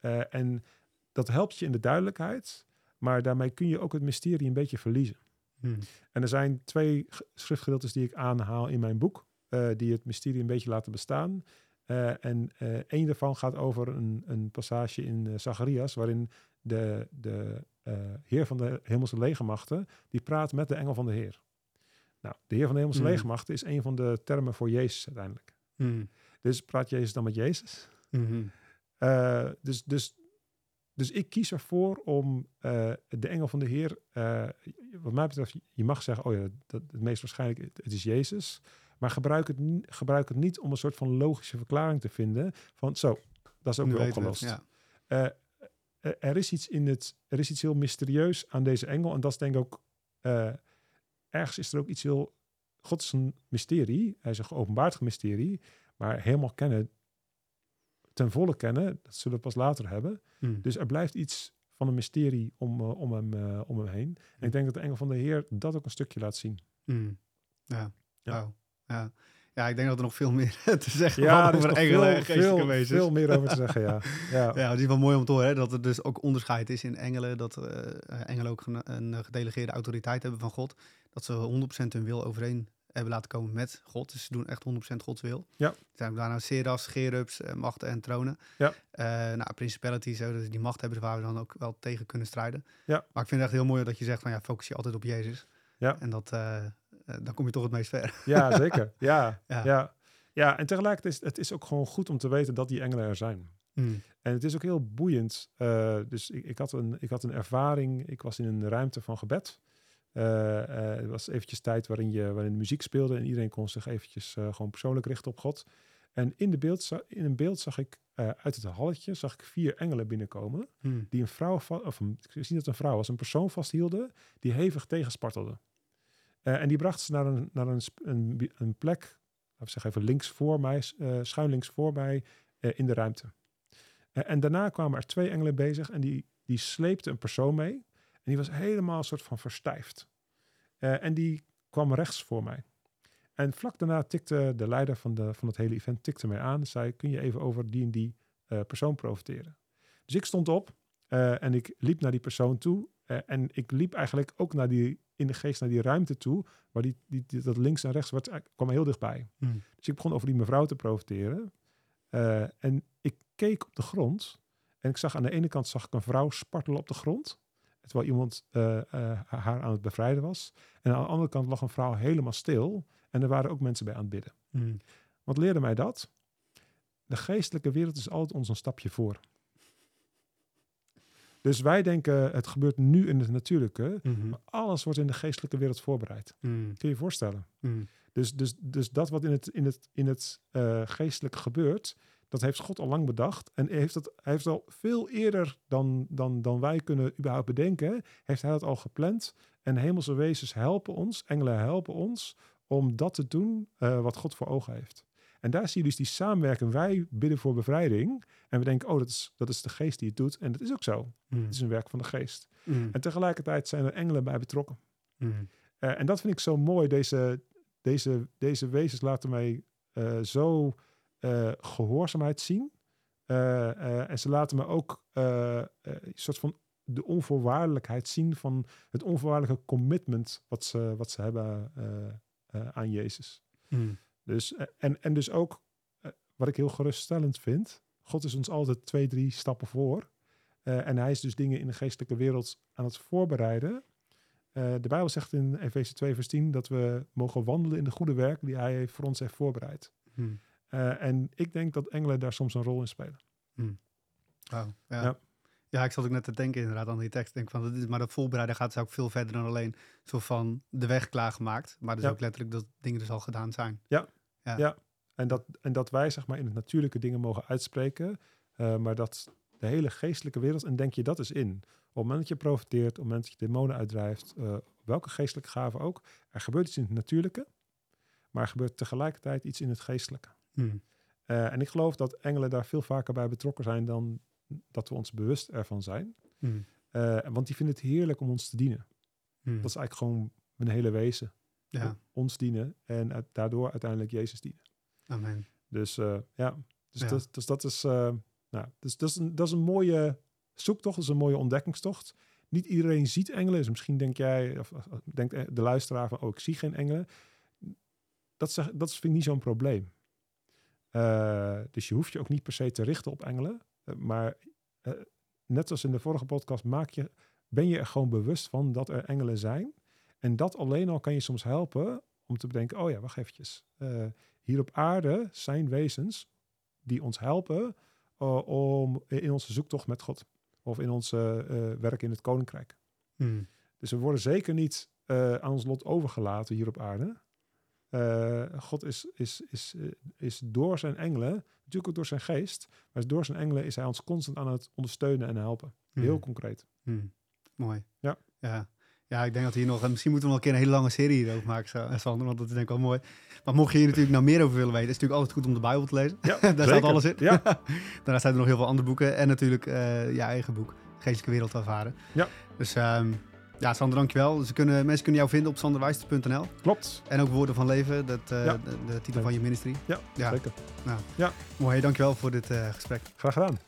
S1: Uh, en dat helpt je in de duidelijkheid, maar daarmee kun je ook het mysterie een beetje verliezen.
S2: Mm.
S1: En er zijn twee schriftgedeeltes die ik aanhaal in mijn boek, uh, die het mysterie een beetje laten bestaan. Uh, en één daarvan gaat over een, een passage in Zacharias, waarin de, de Heer van de hemelse legermachten, die praat met de engel van de Heer. Nou, de Heer van de hemelse
S2: Mm.
S1: legermachten is een van de termen voor Jezus uiteindelijk.
S2: Mm.
S1: Dus praat Jezus dan met Jezus?
S2: Mm-hmm.
S1: Uh, dus, dus, dus ik kies ervoor om uh, de engel van de Heer, uh, wat mij betreft, je mag zeggen, oh ja, dat, het meest waarschijnlijk, het, het is Jezus. Maar gebruik het, gebruik het niet om een soort van logische verklaring te vinden van zo, dat is ook
S2: Nu
S1: weer opgelost.
S2: het, ja.
S1: Er, is iets in het, er is iets heel mysterieus aan deze engel. En dat is denk ik ook, ergens is er ook iets heel, God is een mysterie. Hij is een geopenbaard mysterie. Maar helemaal kennen, ten volle kennen, dat zullen we pas later hebben.
S2: Mm.
S1: Dus er blijft iets van een mysterie om, uh, om, hem, uh, om hem heen. En ik denk dat de engel van de Heer dat ook een stukje laat zien.
S2: Mm. Ja.
S1: Ja.
S2: Wow. ja. Ja, ik denk dat er nog veel meer <laughs> te zeggen
S1: Ja, er
S2: over engelen en
S1: veel,
S2: geestelijke
S1: veel,
S2: wezens.
S1: veel meer over te <laughs> zeggen, ja. ja.
S2: Ja, het is wel mooi om te horen hè, dat er dus ook onderscheid is in engelen. Dat uh, engelen ook een, een gedelegeerde autoriteit hebben van God. Dat ze 100% hun wil overeen hebben laten komen met God. Dus ze doen echt 100% Gods wil.
S1: Ja.
S2: Er zijn daarna serafs, gerubs, uh, machten en tronen.
S1: Ja.
S2: Uh, nou, principalities, dus die macht hebben waar we dan ook wel tegen kunnen strijden.
S1: Ja.
S2: Maar ik vind het echt heel mooi dat je zegt van ja, focus je altijd op Jezus.
S1: Ja.
S2: En dat, uh, dan kom je toch het meest ver.
S1: Ja, zeker. Ja, <laughs>
S2: Ja.
S1: ja. ja. ja. en tegelijkertijd is het is ook gewoon goed om te weten dat die engelen er zijn.
S2: Mm.
S1: En het is ook heel boeiend. Uh, dus ik, ik, had een, ik had een ervaring. Ik was in een ruimte van gebed. Uh, uh, het was eventjes tijd waarin, je, waarin de muziek speelde en iedereen kon zich eventjes uh, gewoon persoonlijk richten op God. En in, de beeld, in een beeld zag ik uh, uit het halletje zag ik vier engelen binnenkomen.
S2: Mm.
S1: Die een vrouw, of een, ik zie dat het een vrouw was, een persoon vasthielden die hevig tegenspartelde. Uh, en die bracht ze naar een, naar een, een, een plek, laten we zeggen even links voor mij, uh, schuin links voor mij in de ruimte. en daarna kwamen er twee engelen bezig en die, die sleepten een persoon mee. En die was helemaal een soort van verstijfd. Uh, en die kwam rechts voor mij. En vlak daarna tikte de leider van, de, van het hele event tikte mij aan. En zei, kun je even over die en die uh, persoon profiteren? Dus ik stond op uh, en ik liep naar die persoon toe. en ik liep eigenlijk ook naar die, in de geest naar die ruimte toe. Waar die, die, die dat links en rechts werd, kwam heel dichtbij.
S2: Mm.
S1: Dus ik begon over die mevrouw te profiteren. en ik keek op de grond. En ik zag aan de ene kant zag ik een vrouw spartelen op de grond terwijl iemand uh, uh, haar aan het bevrijden was. En aan de andere kant lag een vrouw helemaal stil. En er waren ook mensen bij aan het bidden.
S2: Mm.
S1: Wat leerde mij dat? De geestelijke wereld is altijd ons een stapje voor. Dus wij denken, het gebeurt nu in het natuurlijke.
S2: Mm -hmm.
S1: Maar alles wordt in de geestelijke wereld voorbereid.
S2: Mm.
S1: Kun je je voorstellen?
S2: Mm.
S1: Dus, dus, dus dat wat in het, in het, in het uh, geestelijke gebeurt, dat heeft God al lang bedacht. En heeft dat, hij heeft al veel eerder dan, dan, dan wij kunnen überhaupt bedenken, heeft hij dat al gepland. En hemelse wezens helpen ons, engelen helpen ons, om dat te doen uh, wat God voor ogen heeft. En daar zie je dus die samenwerking. Wij bidden voor bevrijding. En we denken, oh, dat is, dat is de geest die het doet. En dat is ook zo.
S2: Mm.
S1: Het is een werk van de geest.
S2: Mm.
S1: En tegelijkertijd zijn er engelen bij betrokken.
S2: Mm.
S1: Uh, en dat vind ik zo mooi. Deze, deze, deze wezens laten mij uh, zo uh, gehoorzaamheid zien. Uh, en ze laten me ook een soort van de onvoorwaardelijkheid zien van het onvoorwaardelijke commitment wat ze, wat ze hebben aan Jezus.
S2: Mm.
S1: Dus, en, en dus ook, wat ik heel geruststellend vind, God is ons altijd twee, drie stappen voor. en hij is dus dingen in de geestelijke wereld aan het voorbereiden. Uh, de Bijbel zegt in Efeze 2 vers 10 dat we mogen wandelen in de goede werken die hij voor ons heeft voorbereid.
S2: Hmm.
S1: Uh, en ik denk dat engelen daar soms een rol in spelen.
S2: Wow, ja.
S1: Ja.
S2: ja. ik zat ook net te denken inderdaad aan die tekst. Denk van, dat is, maar dat voorbereiden gaat dus ook veel verder dan alleen zo van de weg klaargemaakt. Maar dus
S1: Ja.
S2: ook letterlijk dat dingen dus al gedaan zijn.
S1: Ja.
S2: ja.
S1: Ja. En, dat, en dat wij zeg maar in het natuurlijke dingen mogen uitspreken. Uh, maar dat de hele geestelijke wereld, en denk je dat is in. Op het moment dat je profiteert, op het moment dat je demonen uitdrijft, uh, welke geestelijke gave ook, er gebeurt iets in het natuurlijke. maar er gebeurt tegelijkertijd iets in het geestelijke.
S2: Hmm.
S1: Eh, en ik geloof dat engelen daar veel vaker bij betrokken zijn dan dat we ons bewust ervan zijn.
S2: Hmm.
S1: Eh, want die vinden het heerlijk om ons te dienen.
S2: Hmm.
S1: Dat is eigenlijk gewoon mijn hele wezen.
S2: ja,
S1: Ons dienen en uit- daardoor uiteindelijk Jezus dienen.
S2: amen.
S1: Dus eh, ja, dus,
S2: Ja.
S1: Dat, dus dat is, nou, dus, dat, is een, dat is een mooie zoektocht, dat is een mooie ontdekkingstocht. Niet iedereen ziet engelen, dus misschien denk jij, of, denkt de luisteraar van, oh, ik zie geen engelen. Dat, dat vind ik niet zo'n probleem. Eh, dus je hoeft je ook niet per se te richten op engelen, eh, maar eh, net zoals in de vorige podcast, maak je, ben je er gewoon bewust van dat er engelen zijn. En dat alleen al kan je soms helpen om te bedenken, oh ja, wacht eventjes. Hier op aarde zijn wezens die ons helpen om in onze zoektocht met God of in onze eh, werk in het koninkrijk.
S2: Hmm.
S1: Dus we worden zeker niet aan ons lot overgelaten hier op aarde. Eh, God is, is, is, eh, is door zijn engelen, natuurlijk ook door zijn geest, maar door zijn engelen is hij ons constant aan het ondersteunen en helpen. Heel
S2: Hmm.
S1: concreet.
S2: Hmm. Mooi.
S1: Ja.
S2: ja. Ja, ik denk dat hier nog... Misschien moeten we nog een keer een hele lange serie hierover maken, Sa- Sander. Want dat is denk ik wel mooi. Maar mocht je hier natuurlijk nou meer over willen weten... is het natuurlijk altijd goed om de Bijbel te lezen.
S1: Ja, <laughs>
S2: Daar staat alles in.
S1: Ja. <laughs>
S2: Daarna staan er nog heel veel andere boeken. En natuurlijk eh je eigen boek. Geestelijke wereld ervaren.
S1: Ja.
S2: Dus ehm, ja, Sander, dankjewel. Ze kunnen, mensen kunnen jou vinden op sanderwijster.nl.
S1: Klopt.
S2: En ook Woorden van Leven, dat, eh,
S1: Ja.
S2: de, de titel van je ministry.
S1: Ja,
S2: Ja.
S1: zeker.
S2: Mooi, dankjewel voor dit eh, gesprek.
S1: Graag gedaan.